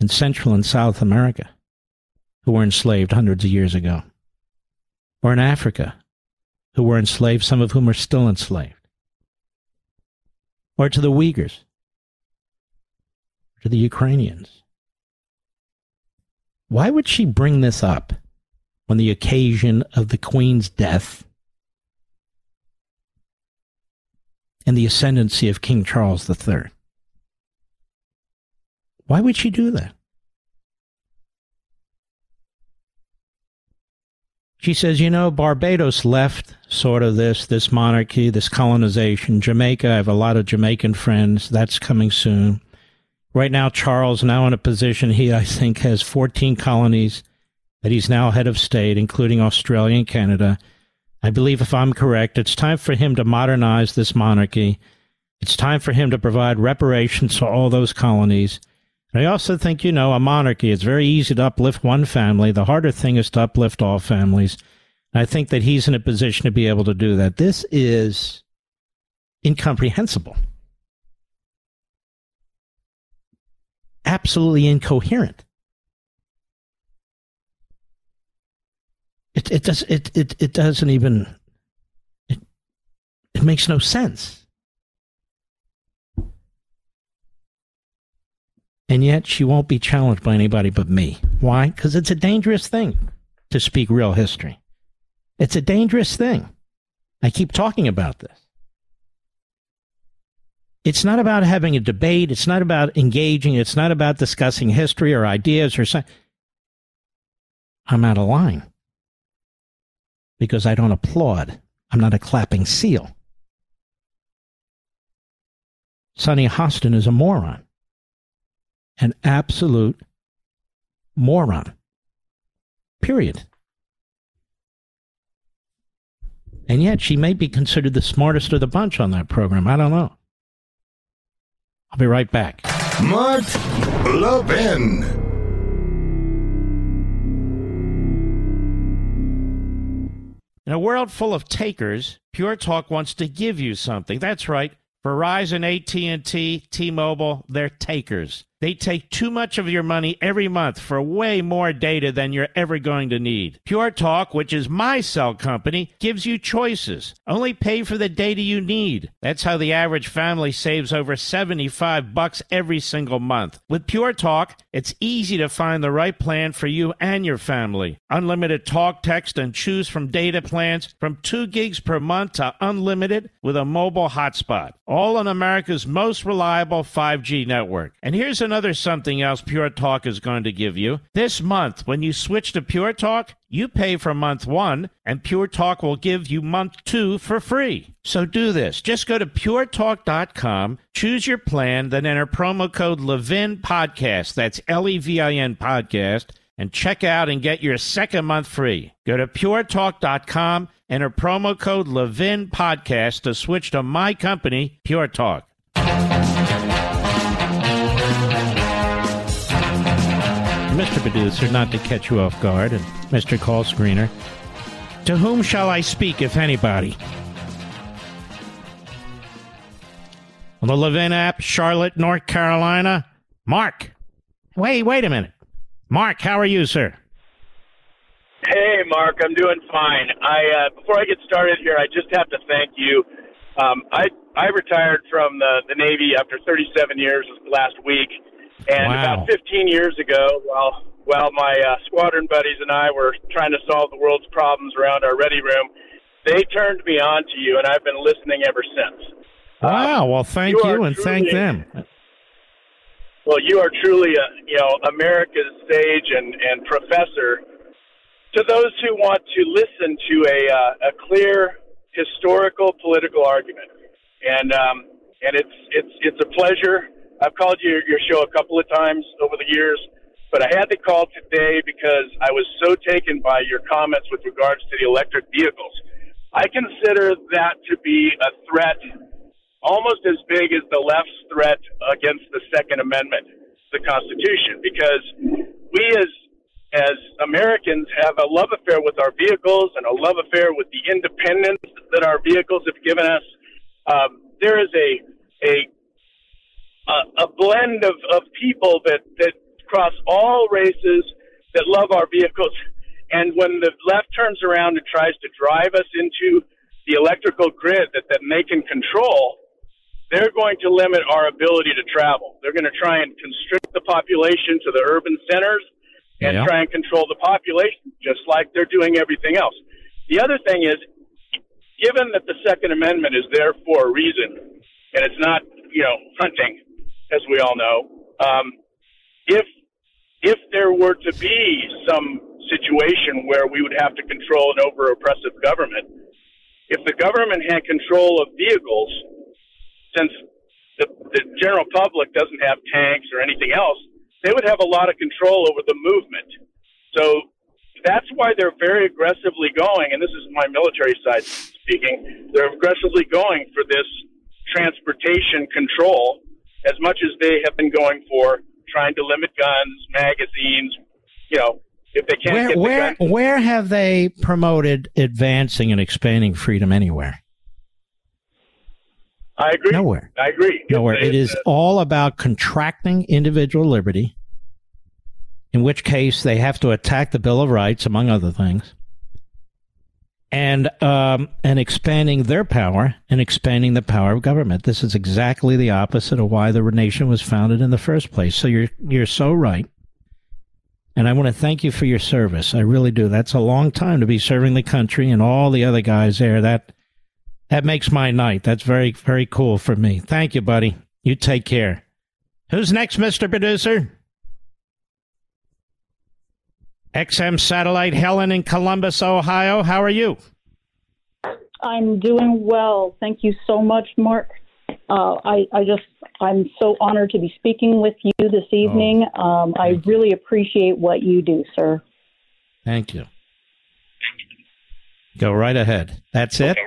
in Central and South America who were enslaved hundreds of years ago? Or in Africa who were enslaved, some of whom are still enslaved? Or to the Uyghurs? To the Ukrainians? Why would she bring this up? on the occasion of the Queen's death and the ascendancy of King Charles III. Why would she do that? She says, you know, Barbados left sort of this, this monarchy, this colonization. Jamaica, I have a lot of Jamaican friends. That's coming soon. Right now, Charles now in a position, he, I think, has 14 colonies that he's now head of state, including Australia and Canada. I believe, if I'm correct, it's time for him to modernize this monarchy. It's time for him to provide reparations to all those colonies. I also think, you know, a monarchy, it's very easy to uplift one family. The harder thing is to uplift all families. I think that he's in a position to be able to do that. This is incomprehensible. absolutely incoherent. It, it does it, it it doesn't even it, it makes no sense. And yet she won't be challenged by anybody but me. Why? Because it's a dangerous thing to speak real history. It's a dangerous thing. I keep talking about this. It's not about having a debate. It's not about engaging. It's not about discussing history or ideas or something. I'm out of line because I don't applaud. I'm not a clapping seal. Sunny Hostin is a moron, an absolute moron. Period. And yet she may be considered the smartest of the bunch on that program. I don't know. I'll be right back. Mark Levin. In a world full of takers, Pure Talk wants to give you something. That's right. Verizon, AT&T, T-Mobile, they're takers. They take too much of your money every month for way more data than you're ever going to need. Pure Talk, which is my cell company, gives you choices. Only pay for the data you need. That's how the average family saves over 75 bucks every single month. With Pure Talk, it's easy to find the right plan for you and your family. Unlimited talk, text, and choose from data plans from 2 gigs per month to unlimited with a mobile hotspot. All on America's most reliable 5G network. And here's another something else Pure Talk is going to give you. This month, when you switch to Pure Talk, you pay for month one, and Pure Talk will give you month two for free. So do this. Just go to puretalk.com, choose your plan, then enter promo code Levin Podcast. That's L E V I N Podcast, and check out and get your second month free. Go to puretalk.com, enter promo code Levin Podcast to switch to my company, Pure Talk. Mr. Producer, not to catch you off guard, and Mr. Call Screener, to whom shall I speak, if anybody? On the Levin app, Charlotte, North Carolina, Mark. Wait, wait a minute. Mark, how are you, sir? Hey, Mark, I'm doing fine. I uh, before I get started here, I just have to thank you. Um, I I retired from the the Navy after 37 years last week, and Wow. about 15 years ago, while while my uh, squadron buddies and I were trying to solve the world's problems around our ready room, they turned me on to you, and I've been listening ever since. Wow, well, thank you you, and thank them. Well, you are truly, a, you know, America's sage and, and professor to those who want to listen to a, uh, a clear historical political argument. And, um, and it's, it's, it's a pleasure. I've called your, your show a couple of times over the years, but I had to call today because I was so taken by your comments with regards to the electric vehicles. I consider that to be a threat almost as big as the left's threat against the Second Amendment, the Constitution, because we as as Americans have a love affair with our vehicles and a love affair with the independence that our vehicles have given us. Um, there is a a a, a blend of, of people that that cross all races that love our vehicles, and when the left turns around and tries to drive us into the electrical grid that, that they can control, they're going to limit our ability to travel. They're going to try and constrict the population to the urban centers and Yeah. try and control the population, just like they're doing everything else. The other thing is, given that the Second Amendment is there for a reason, and it's not, you know, hunting, as we all know, um, if if there were to be some situation where we would have to control an over oppressive government, if the government had control of vehicles, since the, the general public doesn't have tanks or anything else, they would have a lot of control over the movement. So that's why they're very aggressively going, and this is my military side speaking, they're aggressively going for this transportation control as much as they have been going for trying to limit guns, magazines, you know, if they can't Where, get the where, guns. where have they promoted advancing and expanding freedom anywhere? I agree. Nowhere. I agree. Nowhere. It is all about contracting individual liberty, in which case they have to attack the Bill of Rights, among other things, and um, and expanding their power and expanding the power of government. This is exactly the opposite of why the nation was founded in the first place. So you're you're so right. And I want to thank you for your service. I really do. That's a long time to be serving the country and all the other guys there. That that makes my night. That's very, very cool for me. Thank you, buddy. You take care. Who's next, Mr. Producer? XM Satellite Helen in Columbus, Ohio. How are you? I'm doing well. Thank you so much, Mark. Uh, I, I just, I'm so honored to be speaking with you this evening. um, I really appreciate what you do, sir. Thank you. Go right ahead. That's it?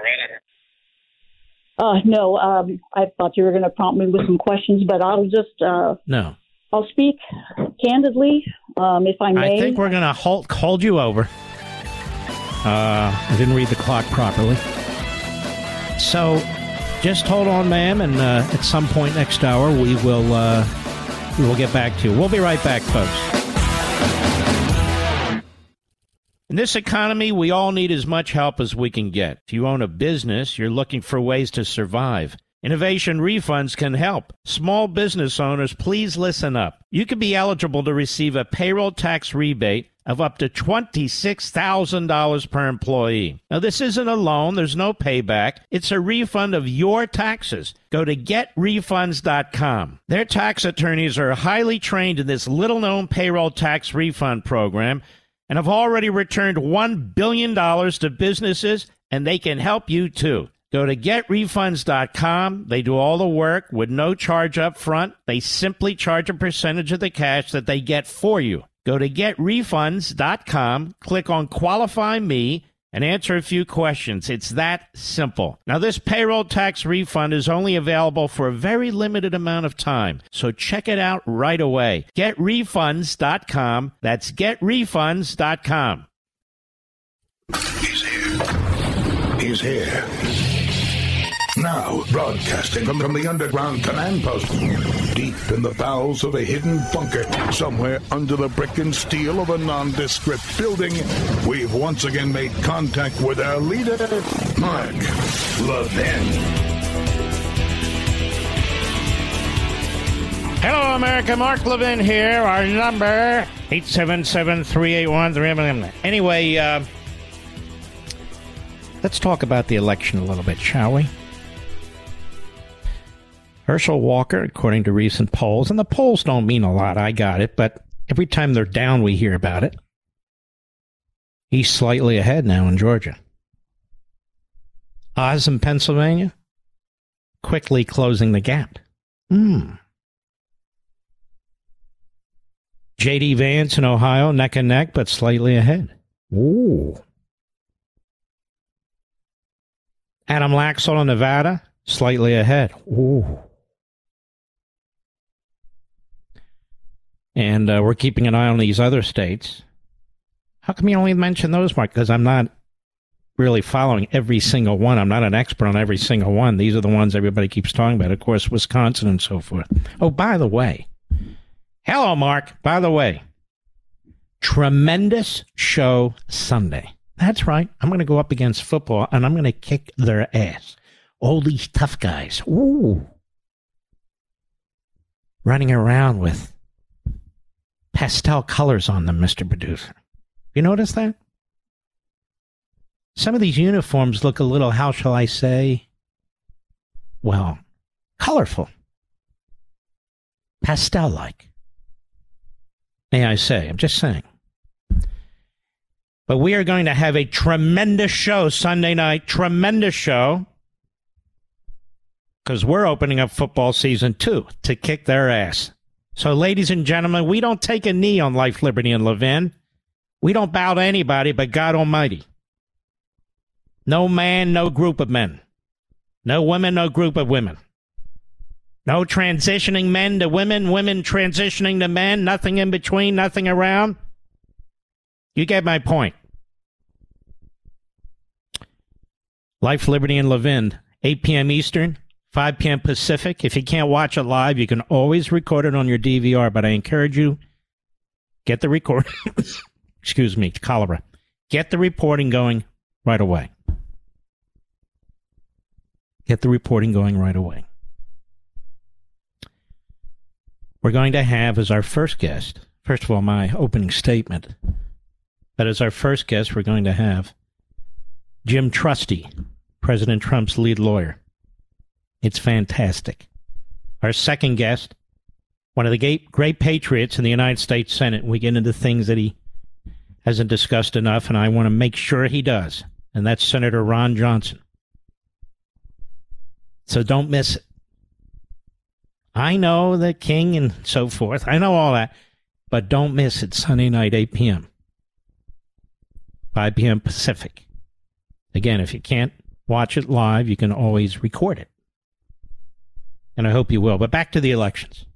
Uh, no, um, I thought you were going to prompt me with some questions, but I'll just, uh, No. I'll speak candidly, um, if I may. I think we're going to hold, hold you over. Uh, I didn't read the clock properly. So just hold on, ma'am, and uh, at some point next hour, we will, uh, we will get back to you. We'll be right back, folks. In this economy, we all need as much help as we can get. If you own a business, you're looking for ways to survive. Innovation refunds can help. Small business owners, please listen up. You could be eligible to receive a payroll tax rebate of up to $26,000 per employee. Now, this isn't a loan, there's no payback. It's a refund of your taxes. Go to getrefunds.com. Their tax attorneys are highly trained in this little known payroll tax refund program and have already returned $1 billion to businesses, and they can help you too. Go to getrefunds.com. They do all the work with no charge up front. They simply charge a percentage of the cash that they get for you. Go to getrefunds.com, click on Qualify Me, and answer a few questions. It's that simple. Now, this payroll tax refund is only available for a very limited amount of time, so check it out right away. GetRefunds.com. That's GetRefunds.com. He's here. He's here. Now, broadcasting from, from the underground command post, deep in the bowels of a hidden bunker, somewhere under the brick and steel of a nondescript building, we've once again made contact with our leader, Mark Levin. Hello, America. Mark Levin here. Our number, 877-381-311. Anyway, uh, let's talk about the election a little bit, shall we? Herschel Walker, according to recent polls, and the polls don't mean a lot, I got it, but every time they're down, we hear about it. He's slightly ahead now in Georgia. Oz in Pennsylvania, quickly closing the gap. Hmm. J.D. Vance in Ohio, neck and neck, but slightly ahead. Ooh. Adam Laxalt in Nevada, slightly ahead. Ooh. And uh, we're keeping an eye on these other states. How come you only mention those, Mark? Because I'm not really following every single one. I'm not an expert on every single one. These are the ones everybody keeps talking about. Of course, Wisconsin and so forth. Oh, by the way, hello, Mark. By the way, tremendous show Sunday. That's right. I'm going to go up against football and I'm going to kick their ass. All these tough guys. Ooh. Running around with pastel colors on them, Mr. Producer. You notice that? Some of these uniforms look a little, how shall I say, well, colorful. Pastel like. May I say? I'm just saying. But we are going to have a tremendous show Sunday night. Tremendous show. Because we're opening up football season two to kick their ass. So, ladies and gentlemen, we don't take a knee on life, liberty, and Levin. We don't bow to anybody but God Almighty. No man, no group of men. No women, no group of women. No transitioning men to women, women transitioning to men, nothing in between, nothing around. You get my point. Life, Liberty, and Levin, 8 p.m. Eastern, 5 p.m. Pacific. If you can't watch it live, you can always record it on your DVR, but I encourage you get the record excuse me, cholera. Get the reporting going right away. Get the reporting going right away. We're going to have as our first guest, first of all, my opening statement, but as our first guest, we're going to have Jim Trusty, President Trump's lead lawyer. It's fantastic. Our second guest, one of the great, great patriots in the United States Senate. We get into things that he hasn't discussed enough, and I want to make sure he does. And that's Senator Ron Johnson. So don't miss it. I know the king and so forth. I know all that. But don't miss it Sunday night, 8 p.m., 5 p.m. Pacific. Again, if you can't watch it live, you can always record it. And I hope you will. But back to the elections.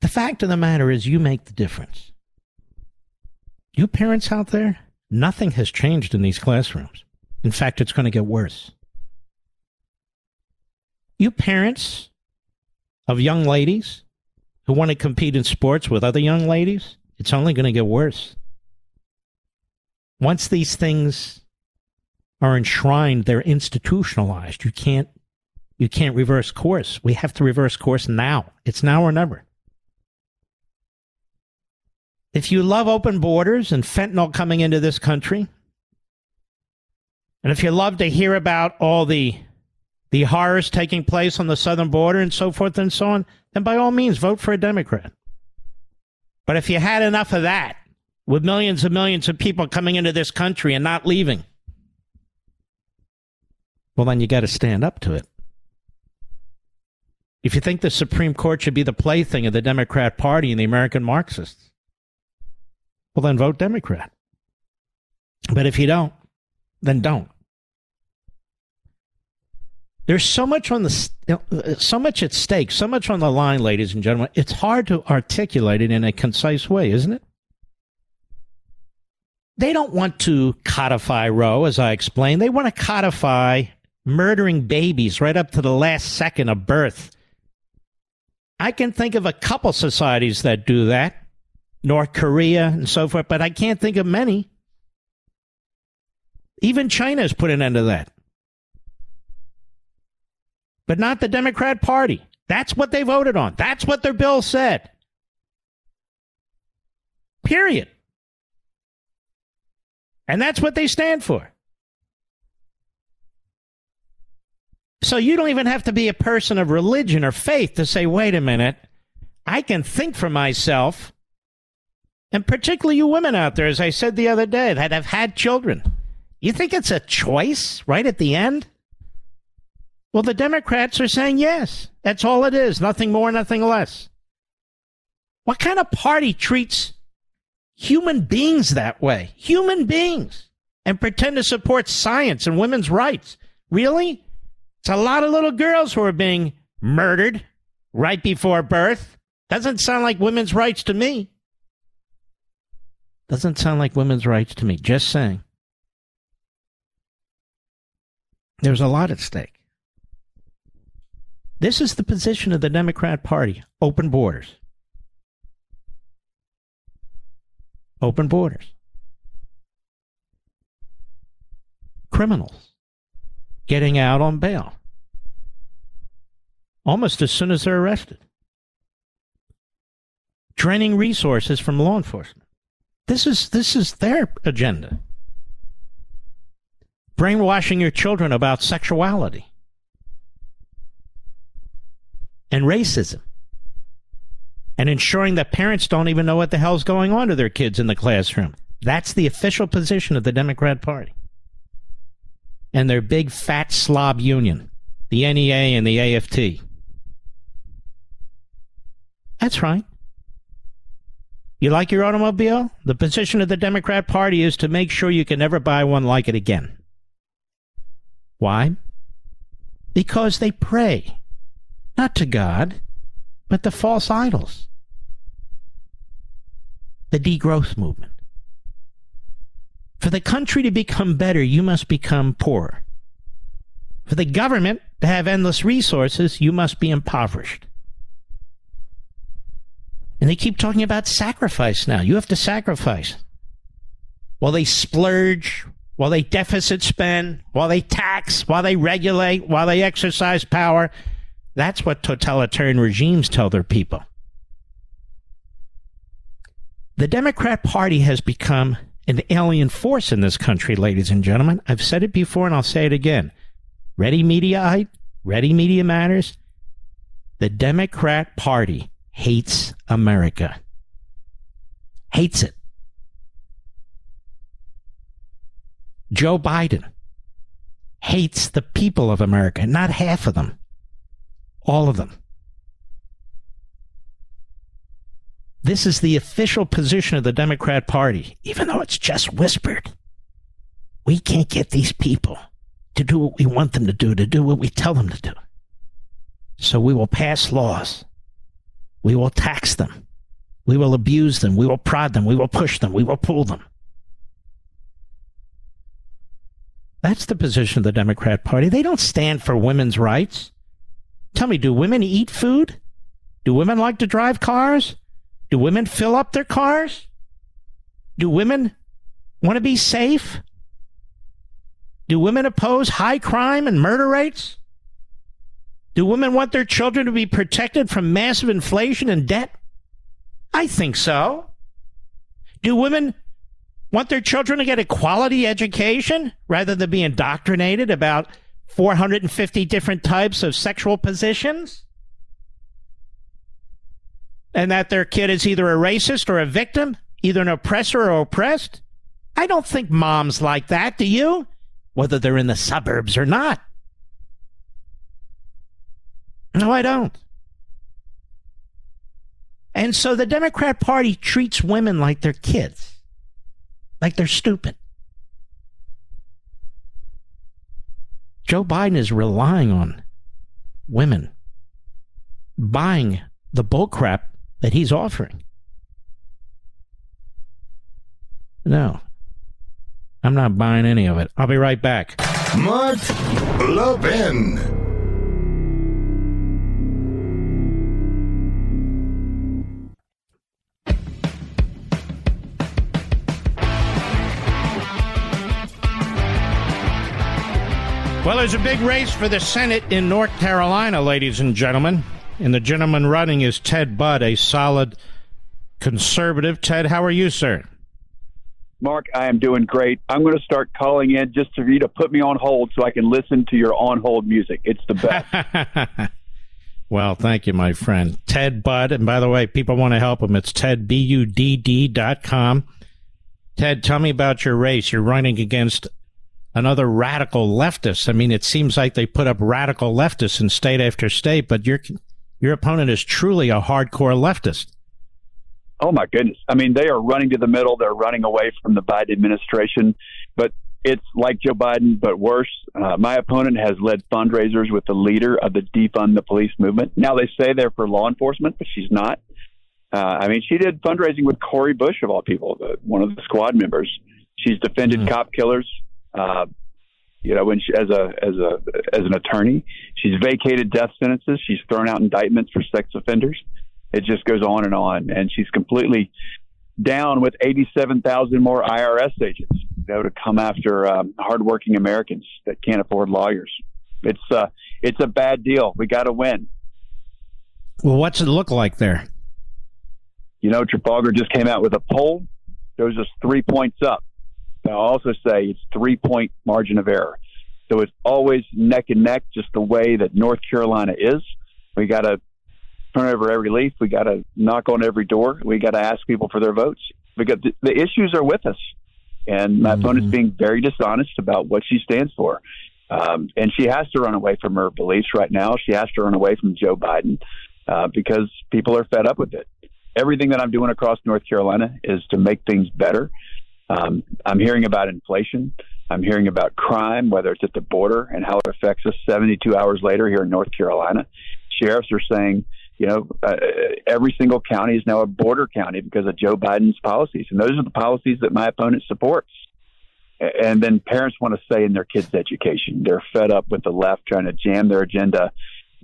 The fact of the matter is, you make the difference. You parents out there, nothing has changed in these classrooms. In fact, it's going to get worse. You parents of young ladies who want to compete in sports with other young ladies, it's only going to get worse. Once these things are enshrined, they're institutionalized. You can't you can't reverse course. We have to reverse course now. It's now or never. If you love open borders and fentanyl coming into this country, and if you love to hear about all the the horrors taking place on the southern border and so forth and so on, then by all means vote for a Democrat. But if you had enough of that, with millions and millions of people coming into this country and not leaving, well, then you got to stand up to it. If you think the Supreme Court should be the plaything of the Democrat Party and the American Marxists, well, then vote Democrat. But if you don't, then don't. There's so much on the uh, so much at stake, so much on the line, ladies and gentlemen. It's hard to articulate it in a concise way, isn't it? They don't want to codify Roe, as I explained. They want to codify murdering babies right up to the last second of birth. I can think of a couple societies that do that, North Korea and so forth, but I can't think of many. Even China has put an end to that but not the Democrat Party. That's what they voted on. That's what their bill said. Period. And that's what they stand for. So you don't even have to be a person of religion or faith to say, wait a minute, I can think for myself. And particularly you women out there, as I said the other day, that have had children. You think it's a choice right at the end? Well, the Democrats are saying yes. That's all it is. Nothing more, nothing less. What kind of party treats human beings that way? Human beings. And pretend to support science and women's rights. Really? It's a lot of little girls who are being murdered right before birth. Doesn't sound like women's rights to me. Doesn't sound like women's rights to me. Just saying. There's a lot at stake. This is the position of the Democrat Party open borders. Open borders. Criminals getting out on bail almost as soon as they're arrested. Draining resources from law enforcement. This is this is their agenda. Brainwashing your children about sexuality and racism and ensuring that parents don't even know what the hell's going on to their kids in the classroom. That's the official position of the Democrat Party. And their big fat slob union, the NEA and the AFT. That's right. You like your automobile? The position of the Democrat Party is to make sure you can never buy one like it again. Why? Because they pray not to God, but the false idols. The degrowth movement. For the country to become better, you must become poorer. For the government to have endless resources, you must be impoverished. And they keep talking about sacrifice now. You have to sacrifice. While they splurge, while they deficit spend, while they tax, while they regulate, while they exercise power. That's what totalitarian regimes tell their people. The Democrat Party has become an alien force in this country, ladies and gentlemen. I've said it before and I'll say it again. Ready Mediaite, Ready Media Matters. The Democrat Party hates America. Hates it. Joe Biden hates the people of America, not half of them, all of them. This is the official position of the Democrat Party, even though it's just whispered. We can't get these people to do what we want them to do, to do what we tell them to do. So we will pass laws. We will tax them. We will abuse them. We will prod them. We will push them. We will pull them. That's the position of the Democrat Party. They don't stand for women's rights. Tell me, do women eat food? Do women like to drive cars? Do women fill up their cars? Do women want to be safe? Do women oppose high crime and murder rates? Do women want their children to be protected from massive inflation and debt? I think so. Do women want their children to get a quality education rather than be indoctrinated about 450 different types of sexual positions? And that their kid is either a racist or a victim, either an oppressor or oppressed? I don't think moms like that, do you? Whether they're in the suburbs or not. No, I don't. And so the Democrat Party treats women like they're kids, like they're stupid. Joe Biden is relying on women buying the bullcrap that he's offering. No. I'm not buying any of it. I'll be right back. Mark Levin. Well, there's a big race for the Senate in North Carolina, ladies and gentlemen. And the gentleman running is Ted Budd, a solid conservative. Ted, how are you, sir? Mark, I am doing great. I'm going to start calling in just for you to put me on hold so I can listen to your on hold music. It's the best. well, thank you, my friend. Ted Budd. And by the way, people want to help him. It's tedbudd.com. Ted, tell me about your race. You're running against another radical leftist. I mean, it seems like they put up radical leftists in state after state, but you're your opponent is truly a hardcore leftist. Oh my goodness! I mean, they are running to the middle. They're running away from the Biden administration, but it's like Joe Biden, but worse. Uh, my opponent has led fundraisers with the leader of the defund the police movement. Now they say they're for law enforcement, but she's not. Uh, I mean, she did fundraising with Cori Bush of all people, the, one of the squad members. She's defended mm-hmm. cop killers. Uh, you know, when she, as a as a as an attorney, she's vacated death sentences. She's thrown out indictments for sex offenders. It just goes on and on, and she's completely down with 87,000 more IRS agents, you know, to come after um, hardworking Americans that can't afford lawyers. It's uh, it's a bad deal. We got to win. Well, what's it look like there? You know, Trafalgar just came out with a poll. Shows us three points up. I'll also say it's three point margin of error. So it's always neck and neck, just the way that North Carolina is. We got to turn over every leaf. We got to knock on every door. We got to ask people for their votes because the, the issues are with us. And my mm-hmm. opponent's being very dishonest about what she stands for. Um, and she has to run away from her beliefs right now. She has to run away from Joe Biden uh, because people are fed up with it. Everything that I'm doing across North Carolina is to make things better. Um, I'm hearing about inflation. I'm hearing about crime, whether it's at the border and how it affects us 72 hours later here in North Carolina. Sheriffs are saying, you know, uh, every single county is now a border county because of Joe Biden's policies. And those are the policies that my opponent supports. And then parents want to say in their kids' education. They're fed up with the left trying to jam their agenda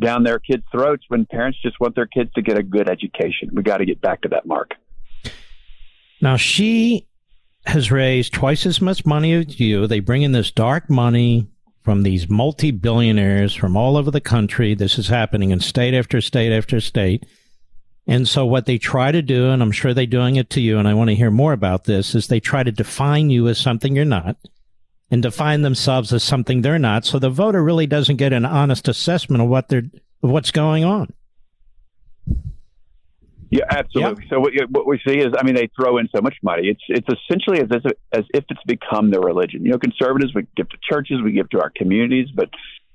down their kids' throats when parents just want their kids to get a good education. We got to get back to that mark. Now, she has raised twice as much money as you. They bring in this dark money from these multi billionaires from all over the country. This is happening in state after state after state. And so, what they try to do, and I'm sure they're doing it to you, and I want to hear more about this, is they try to define you as something you're not and define themselves as something they're not. So the voter really doesn't get an honest assessment of what they're of what's going on. Yeah, absolutely. Yep. So what, what, we see is, I mean, they throw in so much money. It's it's essentially as if, as if it's become their religion. You know, conservatives we give to churches, we give to our communities, but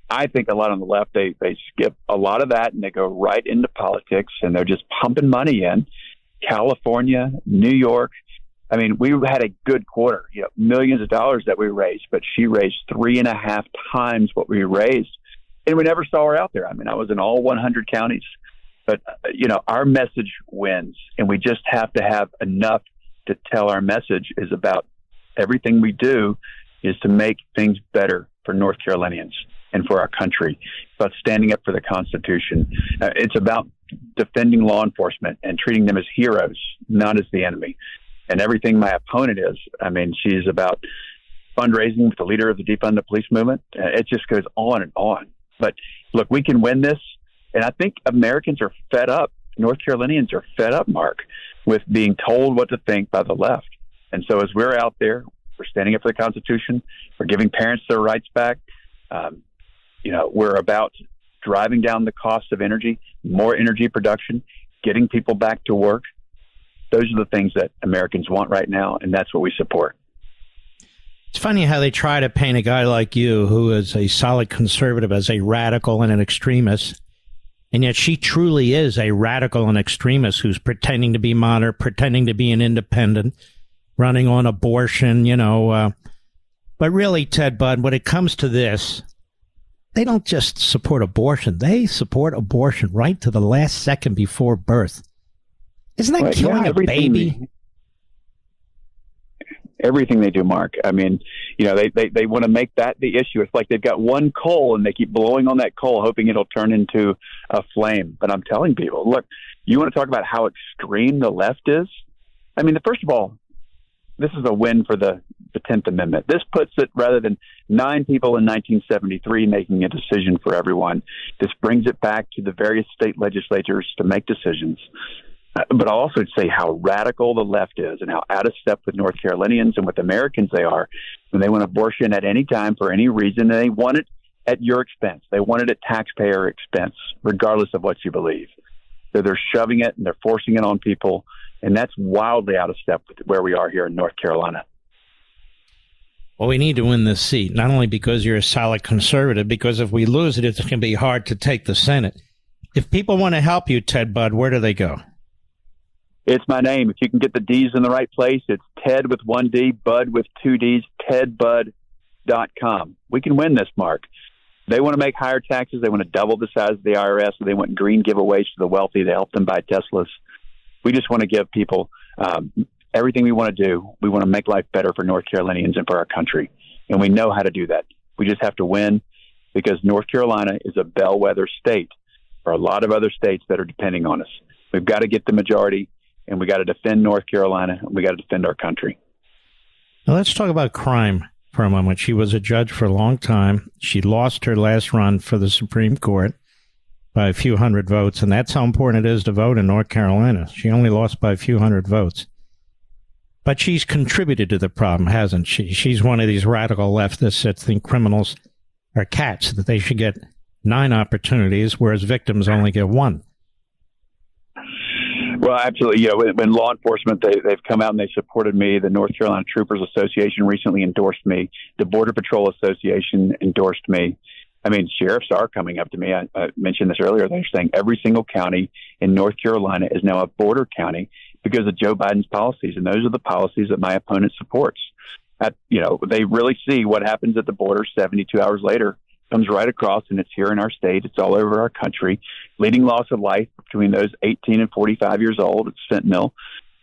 I think a lot on the left they they skip a lot of that and they go right into politics and they're just pumping money in. California, New York. I mean, we had a good quarter. You know, millions of dollars that we raised, but she raised three and a half times what we raised, and we never saw her out there. I mean, I was in all 100 counties but, uh, you know, our message wins, and we just have to have enough to tell our message is about everything we do is to make things better for North Carolinians and for our country. It's about standing up for the Constitution. Uh, it's about defending law enforcement and treating them as heroes, not as the enemy. And everything my opponent is, I mean, she's about fundraising with the leader of the defund the police movement. Uh, it just goes on and on. But look, we can win this. And I think Americans are fed up. North Carolinians are fed up, Mark, with being told what to think by the left. And so as we're out there, we're standing up for the Constitution. We're giving parents their rights back. Um, you know, we're about driving down the cost of energy, more energy production, getting people back to work. Those are the things that Americans want right now, and that's what we support. It's funny how they try to paint a guy like you, who is a solid conservative, as a radical and an extremist. And yet she truly is a radical and extremist who's pretending to be moderate, pretending to be an independent, running on abortion, you know. Uh, but really, Ted Budd, when it comes to this, they don't just support abortion, they support abortion right to the last second before birth. Isn't that killing yeah, a baby? Everything they do, Mark. I mean, you know, they, they, they want to make that the issue. It's like they've got one coal and they keep blowing on that coal, hoping it'll turn into a flame. But I'm telling people, look, you want to talk about how extreme the left is? I mean, first of all, this is a win for the, the 10th Amendment. This puts it rather than nine people in 1973 making a decision for everyone. This brings it back to the various state legislatures to make decisions. Uh, but I'll also say how radical the left is and how out of step with North Carolinians and with Americans they are when they want abortion at any time for any reason. And they want it at your expense. They want it at taxpayer expense, regardless of what you believe. So they're shoving it and they're forcing it on people. And that's wildly out of step with where we are here in North Carolina. Well, we need to win this seat, not only because you're a solid conservative, because if we lose it, it's going to be hard to take the Senate. If people want to help you, Ted Budd, where do they go? It's my name. If you can get the D's in the right place, it's Ted with one D, Budd with two D's, tedbudd.com. We can win this, Mark. They want to make higher taxes. They want to double the size of the IRS. They want green giveaways to the wealthy to help them buy Teslas. We just want to give people um, everything we want to do. We want to make life better for North Carolinians and for our country. And we know how to do that. We just have to win because North Carolina is a bellwether state for a lot of other states that are depending on us. We've got to get the majority and we got to defend North Carolina. And we got to defend our country. Now let's talk about crime for a moment. She was a judge for a long time. She lost her last run for the Supreme Court by a few hundred votes, and that's how important it is to vote in North Carolina. She only lost by a few hundred votes. But she's contributed to the problem, hasn't she? She's one of these radical leftists that think criminals are cats, that they should get nine opportunities, whereas victims only get one. Well, absolutely. You know, when, when law enforcement they, they've come out and they supported me. The North Carolina Troopers Association recently endorsed me. The Border Patrol Association endorsed me. I mean, sheriffs are coming up to me. I, I mentioned this earlier. They're saying every single county in North Carolina is now a border county because of Joe Biden's policies, and those are the policies that my opponent supports. At, you know, they really see what happens at the border 72 hours later comes right across, and it's here in our state. It's all over our country. Leading loss of life between those 18 and 45 years old. It's fentanyl,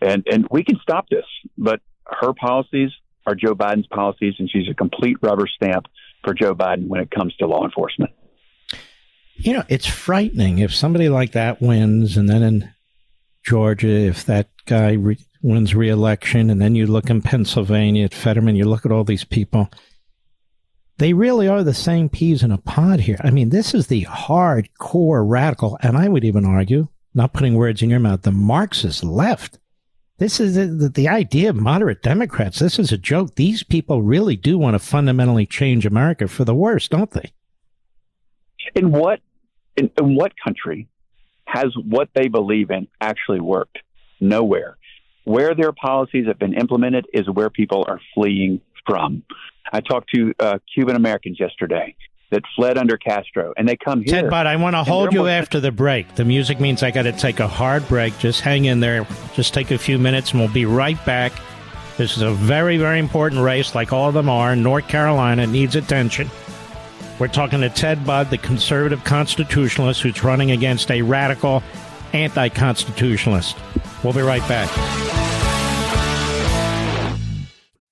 and and we can stop this. But her policies are Joe Biden's policies, and she's a complete rubber stamp for Joe Biden when it comes to law enforcement. You know, it's frightening if somebody like that wins, and then in Georgia, if that guy re- wins re-election, and then you look in Pennsylvania at Fetterman, you look at all these people. They really are the same peas in a pod here. I mean, this is the hardcore radical, and I would even argue, not putting words in your mouth, the Marxist left. This is the, the idea of moderate Democrats. This is a joke. These people really do want to fundamentally change America for the worse, don't they? In what in, in what country has what they believe in actually worked? Nowhere. Where their policies have been implemented is where people are fleeing from. I talked to uh, Cuban Americans yesterday that fled under Castro, and they come here. Ted Budd, I want to hold you after the break. The music means I got to take a hard break. Just hang in there. Just take a few minutes, and we'll be right back. This is a very, very important race, like all of them are. North Carolina needs attention. We're talking to Ted Budd, the conservative constitutionalist who's running against a radical anti constitutionalist. We'll be right back.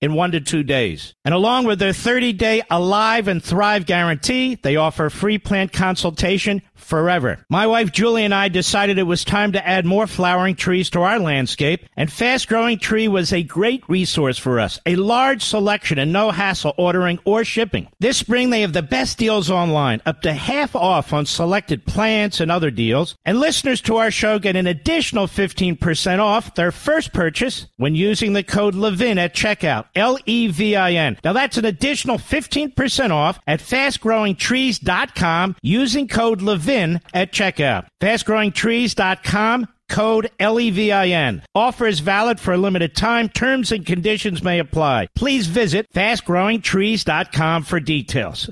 in one to two days. And along with their 30 day Alive and Thrive guarantee, they offer free plant consultation forever. My wife Julie and I decided it was time to add more flowering trees to our landscape, and Fast Growing Tree was a great resource for us. A large selection and no hassle ordering or shipping. This spring they have the best deals online, up to half off on selected plants and other deals. And listeners to our show get an additional 15% off their first purchase when using the code LEVIN at checkout. L E V I N. Now that's an additional 15% off at fastgrowingtrees.com using code LEVIN at checkout. Fastgrowingtrees.com code LEVIN. Offer is valid for a limited time. Terms and conditions may apply. Please visit fastgrowingtrees.com for details.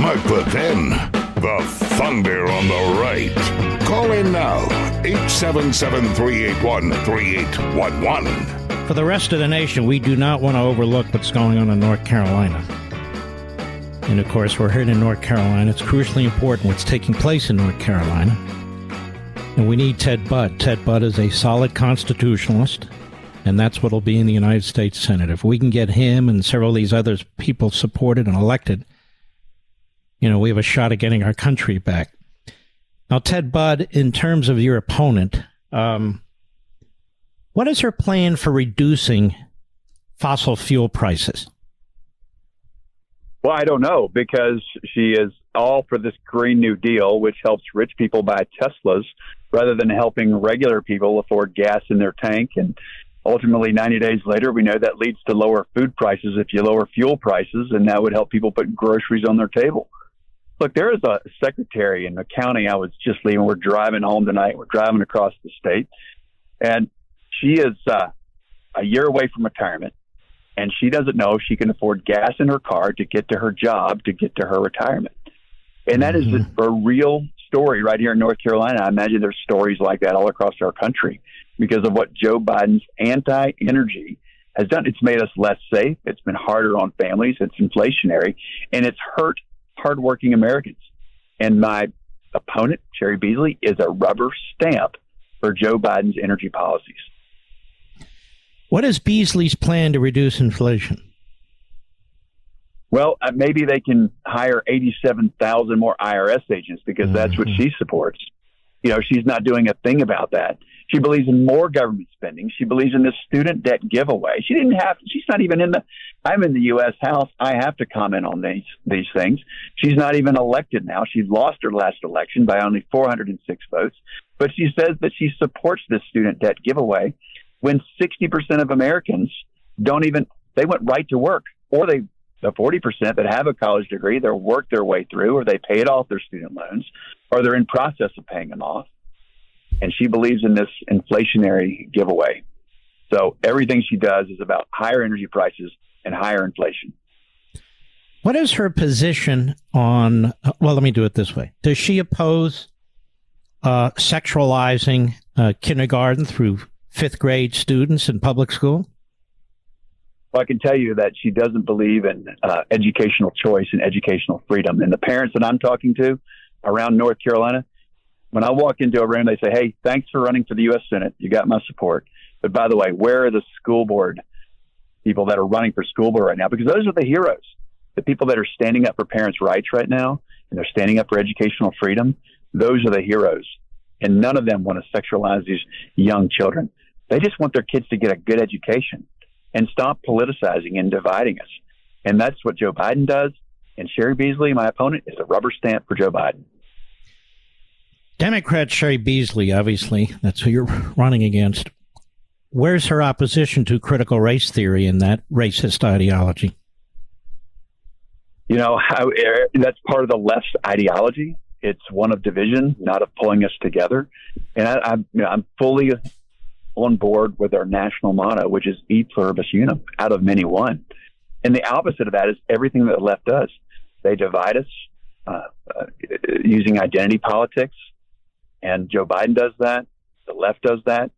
Mark Levin, the thunder on the right. Call in now, 877 381 3811. For the rest of the nation, we do not want to overlook what's going on in North Carolina. And of course, we're here in North Carolina. It's crucially important what's taking place in North Carolina. And we need Ted Budd. Ted Budd is a solid constitutionalist, and that's what'll be in the United States Senate. If we can get him and several of these other people supported and elected, you know, we have a shot at getting our country back. Now, Ted Budd, in terms of your opponent, um, what is her plan for reducing fossil fuel prices? Well, I don't know because she is all for this Green New Deal, which helps rich people buy Teslas rather than helping regular people afford gas in their tank. And ultimately, 90 days later, we know that leads to lower food prices if you lower fuel prices, and that would help people put groceries on their table. Look, there is a secretary in the county I was just leaving. We're driving home tonight. We're driving across the state, and she is uh, a year away from retirement and she doesn't know if she can afford gas in her car to get to her job to get to her retirement. And that mm-hmm. is a, a real story right here in North Carolina. I imagine there's stories like that all across our country because of what Joe Biden's anti energy has done. It's made us less safe. It's been harder on families. It's inflationary and it's hurt hardworking Americans. And my opponent, Cheri Beasley, is a rubber stamp for Joe Biden's energy policies. What is Beasley's plan to reduce inflation? Well, uh, maybe they can hire 87,000 more IRS agents because mm-hmm. that's what mm-hmm. she supports. You know, she's not doing a thing about that. She believes in more government spending. She believes in this student debt giveaway. She didn't have, she's not even in the, I'm in the U.S. House. I have to comment on these, these things. She's not even elected now. She lost her last election by only 406 votes, but she says that she supports this student debt giveaway when 60% of Americans don't even, they went right to work or they, the 40% that have a college degree, they're worked their way through or they paid off their student loans or they're in process of paying them off. And she believes in this inflationary giveaway. So everything she does is about higher energy prices and higher inflation. What is her position on? Well, let me do it this way. Does she oppose uh, sexualizing uh, kindergarten through fifth grade students in public school? Well, I can tell you that she doesn't believe in uh, educational choice and educational freedom. And the parents that I'm talking to around North Carolina, when I walk into a room, they say, Hey, thanks for running for the U.S. Senate. You got my support. But by the way, where are the school board people that are running for school board right now? Because those are the heroes, the people that are standing up for parents' rights right now, and they're standing up for educational freedom. Those are the heroes. And none of them want to sexualize these young children. They just want their kids to get a good education and stop politicizing and dividing us. And that's what Joe Biden does. And Cheri Beasley, my opponent, is a rubber stamp for Joe Biden. Democrat Cheri Beasley, obviously, that's who you're running against. Where's her opposition to critical race theory and that racist ideology? You know, uh, that's part of the left's ideology. It's one of division, not of pulling us together. And I, am you know, I'm fully on board with our national motto, which is "E pluribus unum," out of many one. And the opposite of that is everything that the left does. They divide us uh, uh, using identity politics, and Joe Biden does that. The left does that.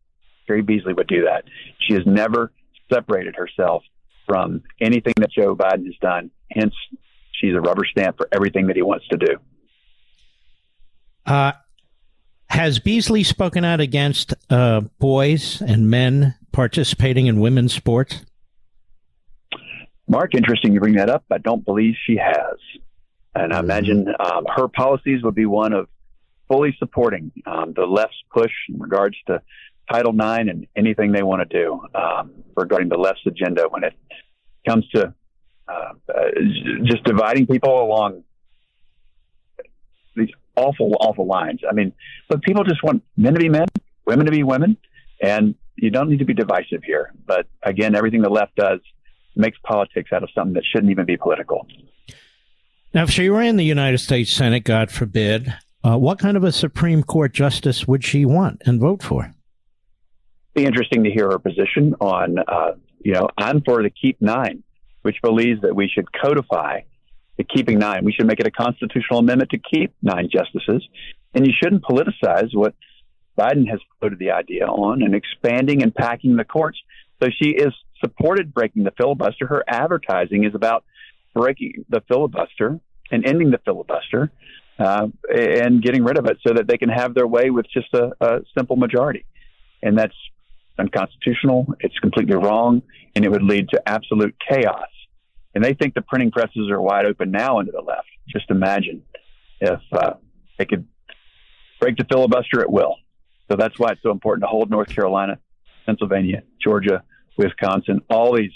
Cheri Beasley would do that. She has never separated herself from anything that Joe Biden has done. Hence, she's a rubber stamp for everything that he wants to do. Uh, has Beasley spoken out against uh, boys and men participating in women's sports? Mark, interesting you bring that up. I don't believe she has. And I mm-hmm. imagine um, her policies would be one of fully supporting um, the left's push in regards to Title IX and anything they want to do um, regarding the left's agenda when it comes to uh, uh, just dividing people along awful, awful lines. I mean, but people just want men to be men, women to be women, and you don't need to be divisive here. But again, everything the left does makes politics out of something that shouldn't even be political. Now, if she were in the United States Senate, God forbid, uh, what kind of a Supreme Court justice would she want and vote for? Be interesting to hear her position on, uh, you know, I'm for the Keep Nine, which believes that we should codify the keeping nine. We should make it a constitutional amendment to keep nine justices. And you shouldn't politicize what Biden has floated the idea on and expanding and packing the courts. So she is supported breaking the filibuster. Her advertising is about breaking the filibuster and ending the filibuster uh, and getting rid of it so that they can have their way with just a, a simple majority. And that's unconstitutional. It's completely wrong, and it would lead to absolute chaos and they think the printing presses are wide open now into the left. Just imagine if uh, they could break the filibuster at will. So that's why it's so important to hold North Carolina, Pennsylvania, Georgia, Wisconsin, all these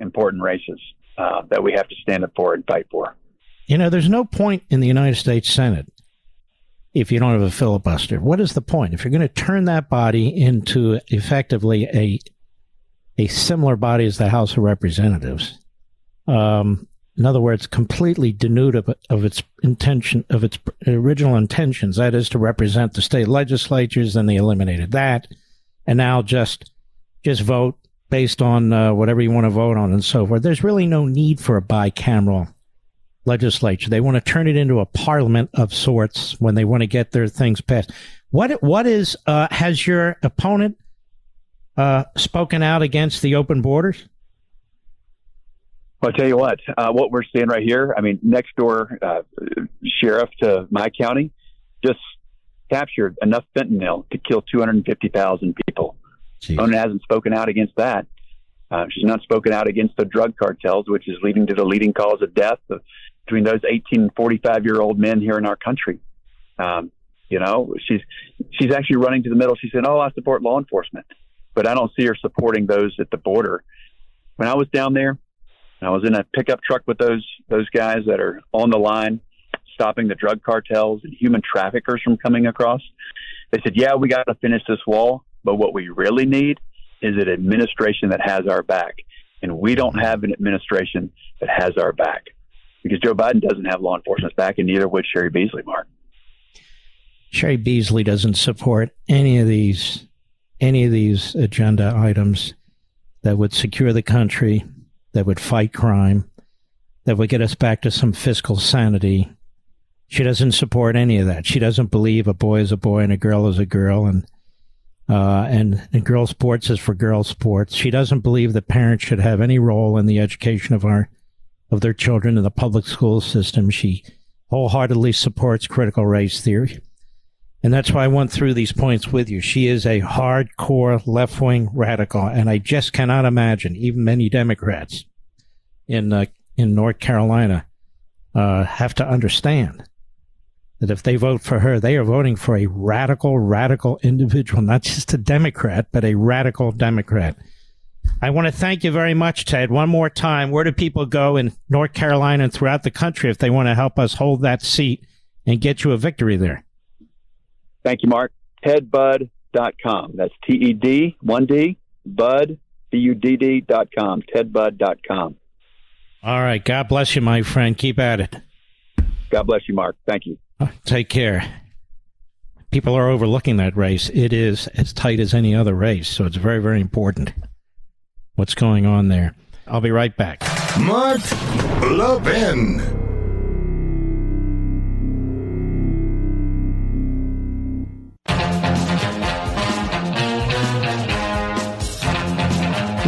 important races uh, that we have to stand up for and fight for. You know, there's no point in the United States Senate if you don't have a filibuster. What is the point? If you're going to turn that body into effectively a a similar body as the House of Representatives, um, in other words, completely denuded of, of, its intention, of its original intentions, that is to represent the state legislatures, and they eliminated that, and now just just vote based on uh, whatever you want to vote on and so forth. There's really no need for a bicameral legislature. They want to turn it into a parliament of sorts when they want to get their things passed. What what is uh, has your opponent uh, spoken out against the open borders? Well, I'll tell you what, uh, what we're seeing right here, I mean, next door uh, sheriff to my county just captured enough fentanyl to kill 250,000 people. Jeez. Ona hasn't spoken out against that. Uh, she's not spoken out against the drug cartels, which is leading to the leading cause of death of, between those 18 and 45 year old men here in our country. Um, you know, she's she's actually running to the middle. She said, "Oh, I support law enforcement," but I don't see her supporting those at the border. When I was down there, I was in a pickup truck with those those guys that are on the line, stopping the drug cartels and human traffickers from coming across. They said, "Yeah, we got to finish this wall, but what we really need is an administration that has our back, and we don't have an administration that has our back because Joe Biden doesn't have law enforcement's back, and neither would Cheri Beasley, Mark." Cheri Beasley doesn't support any of these any of these agenda items that would secure the country that would fight crime, that would get us back to some fiscal sanity. She doesn't support any of that. She doesn't believe a boy is a boy and a girl is a girl, and uh, and, and girl sports is for girl sports. She doesn't believe that parents should have any role in the education of our of their children in the public school system. She wholeheartedly supports critical race theory. And that's why I went through these points with you. She is a hardcore left wing radical, and I just cannot imagine even many Democrats in uh, in North Carolina uh, have to understand that if they vote for her, they are voting for a radical, radical individual, not just a Democrat, but a radical Democrat. I want to thank you very much, Ted. One more time, where do people go in North Carolina and throughout the country if they want to help us hold that seat and get you a victory there? Thank you, Mark. TedBudd.com. That's T E D, 1D, Budd, B U D D.com. TedBudd.com. All right. God bless you, my friend. Keep at it. God bless you, Mark. Thank you. Take care. People are overlooking that race. It is as tight as any other race, so it's very, very important what's going on there. I'll be right back. Mark Levin.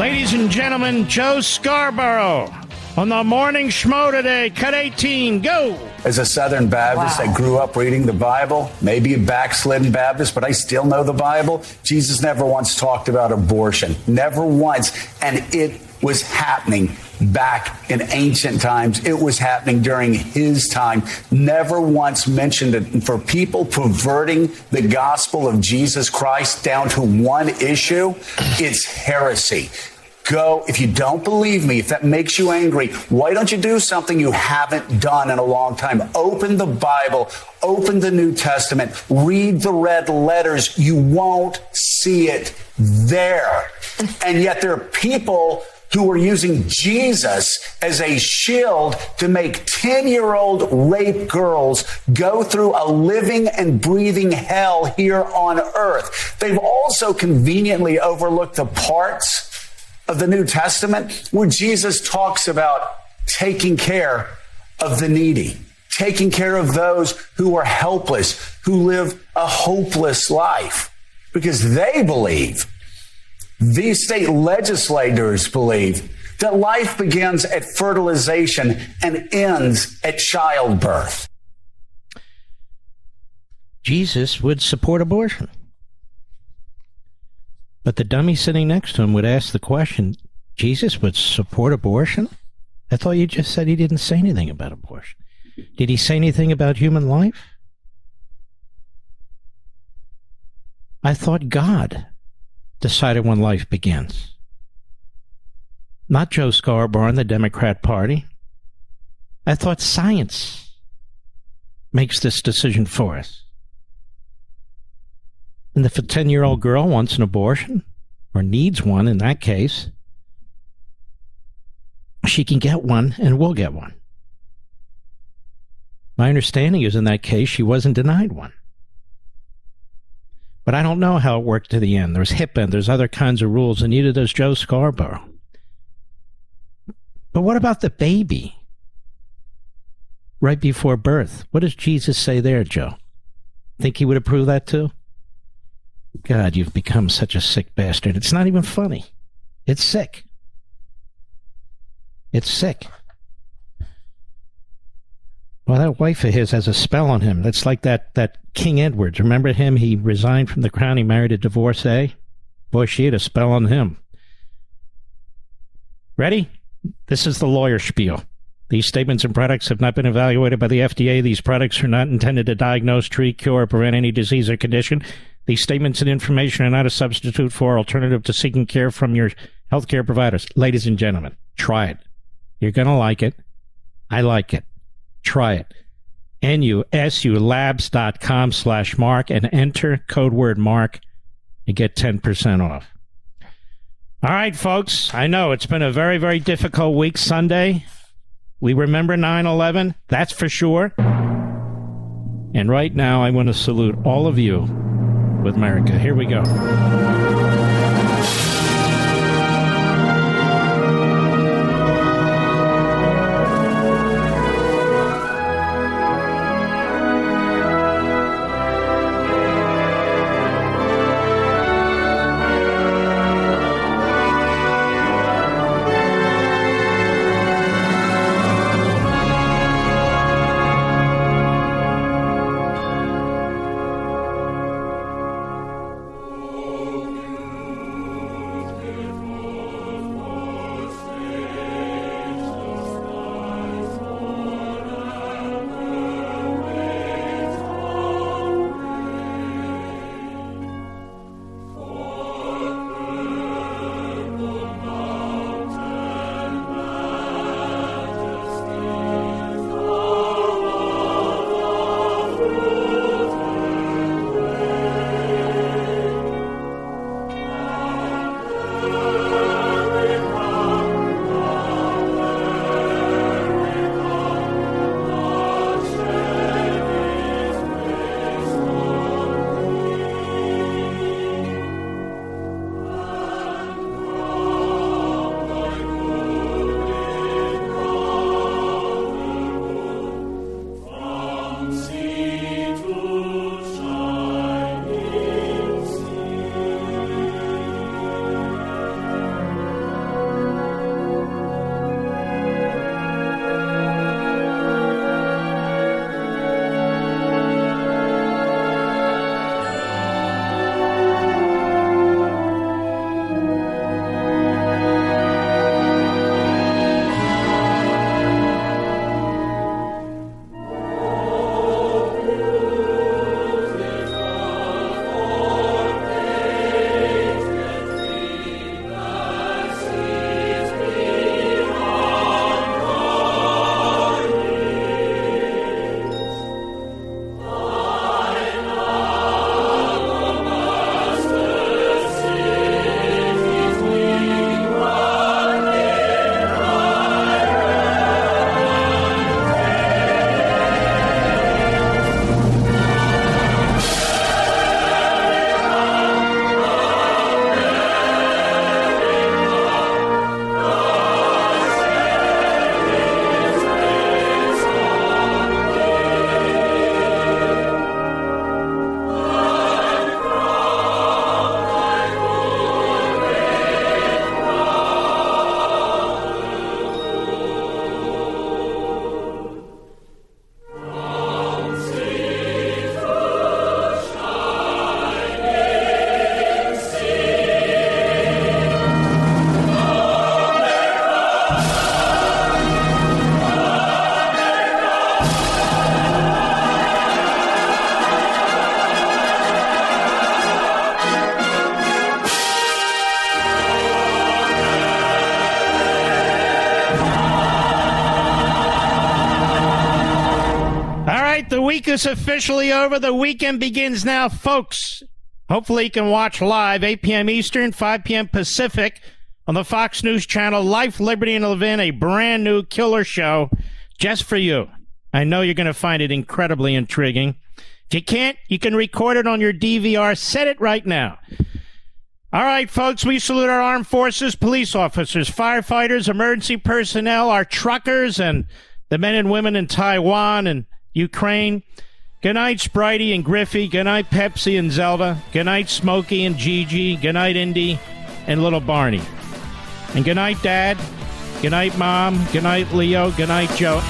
Ladies and gentlemen, Joe Scarborough on the morning schmo today. Cut 18, go. As a Southern Baptist, wow. I grew up reading the Bible, maybe a backslidden Baptist, but I still know the Bible. Jesus never once talked about abortion, never once. And it was happening back in ancient times. It was happening during his time. Never once mentioned it. And for people perverting the gospel of Jesus Christ down to one issue, it's heresy. Go, if you don't believe me, if that makes you angry, why don't you do something you haven't done in a long time? Open the Bible, open the New Testament, read the red letters. You won't see it there. And yet there are people who are using Jesus as a shield to make 10 year old rape girls go through a living and breathing hell here on earth. They've also conveniently overlooked the parts of the New Testament where Jesus talks about taking care of the needy, taking care of those who are helpless, who live a hopeless life because they believe, these state legislators believe that life begins at fertilization and ends at childbirth. Jesus would support abortion. But the dummy sitting next to him would ask the question Jesus would support abortion? I thought you just said he didn't say anything about abortion. Did he say anything about human life? I thought God decided when life begins. Not Joe Scarborough and the Democrat Party. I thought science makes this decision for us. And if a 10 year old girl wants an abortion, or needs one in that case, she can get one and will get one. My understanding is in that case, she wasn't denied one. But I don't know how it worked to the end. There's HIPAA and there's other kinds of rules, and neither does Joe Scarborough. But what about the baby? Right before birth. What does Jesus say there, Joe? Think he would approve that too? God, you've become such a sick bastard. It's not even funny. It's sick. It's sick. Well, that wife of his has a spell on him. That's like that, that King Edwards. Remember him? He resigned from the crown. He married a divorcee. Boy, she had a spell on him. Ready? This is the lawyer spiel. These statements and products have not been evaluated by the FDA. These products are not intended to diagnose, treat, cure, or prevent any disease or condition. These statements and information are not a substitute for or alternative to seeking care from your healthcare providers. Ladies and gentlemen, try it. You're going to like it. I like it. Try it. NUSU labs.com slash mark and enter code word mark and get 10% off. All right, folks. I know it's been a very, very difficult week Sunday. We remember 9 11, that's for sure. And right now, I want to salute all of you with America. Here we go. Is officially over. The weekend begins now, folks. Hopefully, you can watch live 8 p.m. Eastern, 5 p.m. Pacific on the Fox News channel. Life, Liberty, and Levin, a brand new killer show just for you. I know you're going to find it incredibly intriguing. If you can't, you can record it on your DVR. Set it right now. All right, folks, we salute our armed forces, police officers, firefighters, emergency personnel, our truckers, and the men and women in Taiwan and Ukraine. Good night, Spritey and Griffey. Good night, Pepsi and Zelda. Good night, Smokey and Gigi. Good night, Indy and little Barney. And good night, Dad. Good night, Mom. Good night, Leo. Good night, Joe.